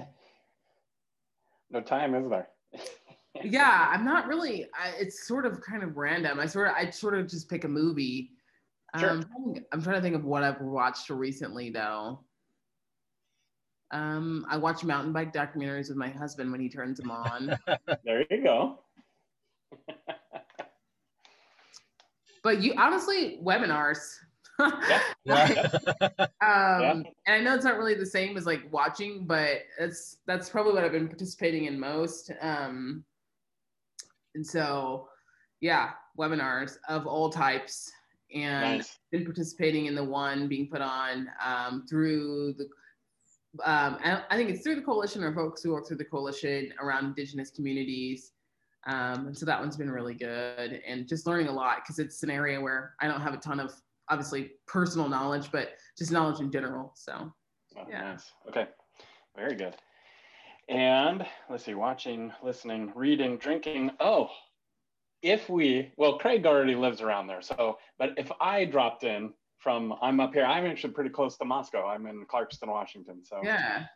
No time, is there? yeah, I'm not really. I, it's sort of kind of random. I sort of, I sort of just pick a movie. Sure. Um, I'm trying to think of what I've watched recently, though. Um, I watch mountain bike documentaries with my husband when he turns them on. there you go. but you honestly webinars. yeah. yeah. um, yeah. and I know it's not really the same as like watching, but it's that's probably what I've been participating in most. Um, and so, yeah, webinars of all types, and nice. been participating in the one being put on um, through the um, I think it's through the coalition or folks who work through the coalition around indigenous communities. Um, and so that one's been really good and just learning a lot because it's an area where I don't have a ton of obviously personal knowledge, but just knowledge in general. So, oh, yeah. Nice. Okay. Very good. And let's see, watching, listening, reading, drinking. Oh, if we, well, Craig already lives around there. So, but if I dropped in from I'm up here. I'm actually pretty close to Moscow. I'm in Clarkston, Washington. So yeah.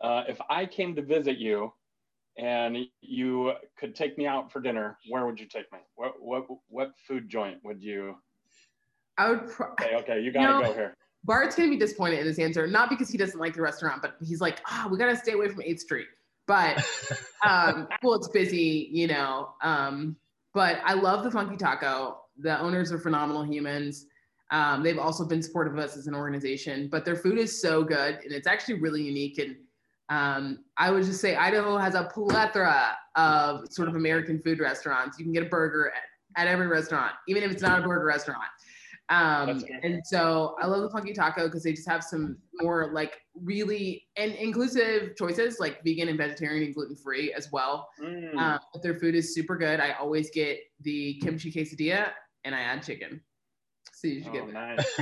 Uh, if I came to visit you, and you could take me out for dinner, where would you take me? What what what food joint would you? I would. Pro- okay, okay, you gotta go here. Bart's gonna be disappointed in his answer, not because he doesn't like the restaurant, but he's like, ah, oh, we gotta stay away from 8th Street. But um, well, it's busy, you know. Um, but I love the Funky Taco. The owners are phenomenal humans. Um, they've also been supportive of us as an organization, but their food is so good and it's actually really unique. And um, I would just say Idaho has a plethora of sort of American food restaurants. You can get a burger at, at every restaurant, even if it's not a burger restaurant. Um, and so I love the Funky Taco because they just have some more like really and inclusive choices like vegan and vegetarian and gluten free as well. Mm. Um, but their food is super good. I always get the kimchi quesadilla and I add chicken. So you should oh, get nice.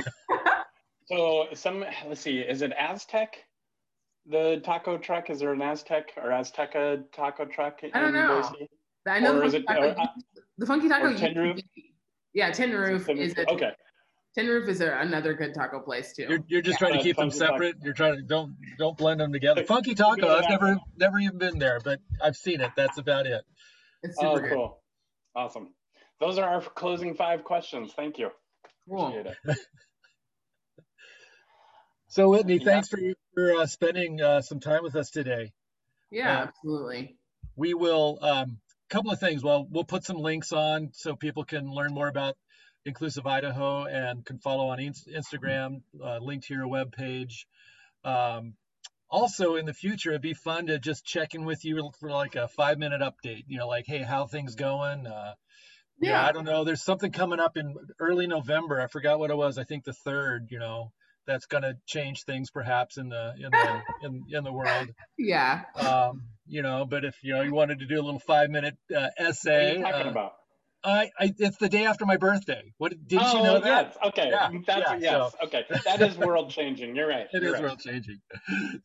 so some let's see, is it Aztec? The taco truck? Is there an Aztec or Azteca taco truck? I don't know. Boise? I know the funky, it, taco, uh, the funky taco. Tin Roof. Yeah, Tin Roof is it? Okay. Tin Roof is a, another good taco place too. You're, you're just yeah. trying to keep them separate. Taco. You're trying to don't don't blend them together. Funky Taco. I've never never even been there, but I've seen it. That's about it. It's super oh, good. cool. Awesome. Those are our closing five questions. Thank you. Cool. so Whitney, thanks for, for uh, spending uh, some time with us today. Yeah, uh, absolutely. We will. A um, couple of things. Well, we'll put some links on so people can learn more about Inclusive Idaho and can follow on Instagram, uh, link to your webpage. Um, also, in the future, it'd be fun to just check in with you for like a five minute update. You know, like, hey, how things going? Uh, yeah. yeah. I don't know. There's something coming up in early November. I forgot what it was. I think the third. You know, that's going to change things perhaps in the in the in, in the world. Yeah. Um, you know, but if you know you wanted to do a little five minute uh, essay. What are you talking uh, about? I, I, it's the day after my birthday. What did oh, you know that? Yes. Okay. Yeah. That's yeah, yes. So. Okay. That is world changing. You're right. It You're is right. world changing.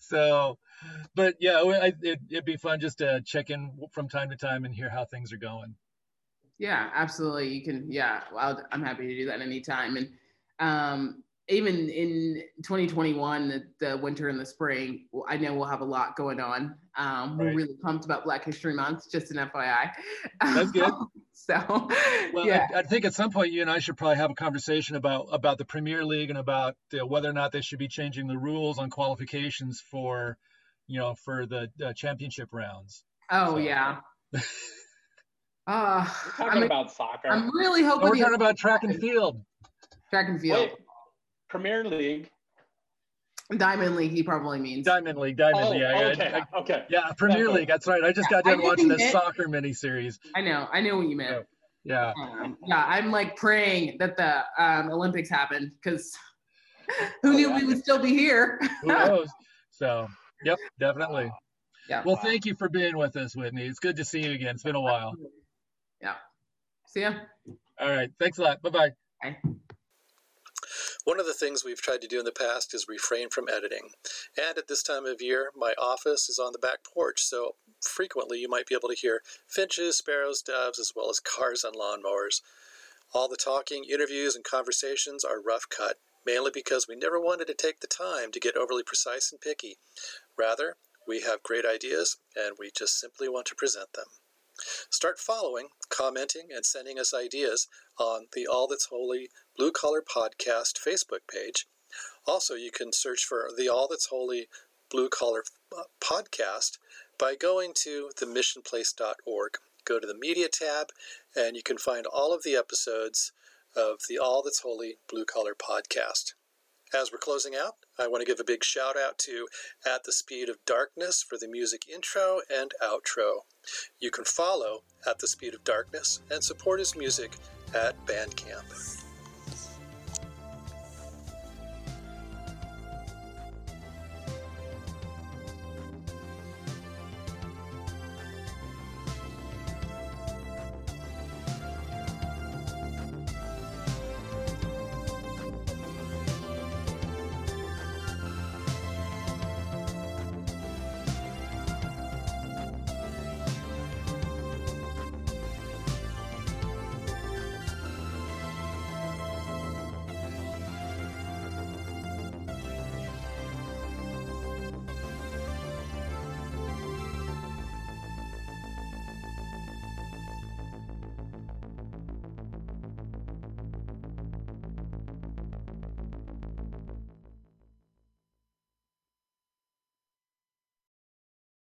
So, but yeah, I, it, it'd be fun just to check in from time to time and hear how things are going. Yeah, absolutely. You can. Yeah, well, I'm happy to do that anytime. And um, even in 2021, the, the, winter and the spring, I know we'll have a lot going on. Um, right. We're really pumped about Black History Month, just an FYI. That's good. so, well, yeah. I, I, think at some point you and I should probably have a conversation about about the Premier League and about uh, whether or not they should be changing the rules on qualifications for, you know, for the uh, championship rounds. Oh so, yeah. Uh, we're talking I'm, about soccer. I'm really hoping. we're talking about track and field. Track and field. Wait, Premier League. Diamond League, he probably means. Diamond League, Diamond oh, League. Yeah, okay, I, okay. Yeah, Premier okay. League. That's right. I just got done watching the soccer miniseries. I know. I know what you meant. Yeah. Um, yeah, I'm like praying that the um, Olympics happen because who knew we would still be here? Who knows? So, yep, definitely. Yeah. Well, thank you for being with us, Whitney. It's good to see you again. It's been a while. Yeah. See ya. All right. Thanks a lot. Bye-bye. bye. One of the things we've tried to do in the past is refrain from editing. And at this time of year, my office is on the back porch, so frequently you might be able to hear finches, sparrows, doves, as well as cars and lawnmowers. All the talking, interviews, and conversations are rough cut, mainly because we never wanted to take the time to get overly precise and picky. Rather, we have great ideas, and we just simply want to present them. Start following, commenting, and sending us ideas on the All That's Holy Blue Collar Podcast Facebook page. Also, you can search for the All That's Holy Blue Collar uh, Podcast by going to themissionplace.org. Go to the Media tab, and you can find all of the episodes of the All That's Holy Blue Collar Podcast. As we're closing out, I want to give a big shout out to At the Speed of Darkness for the music intro and outro. You can follow At the Speed of Darkness and support his music at Bandcamp.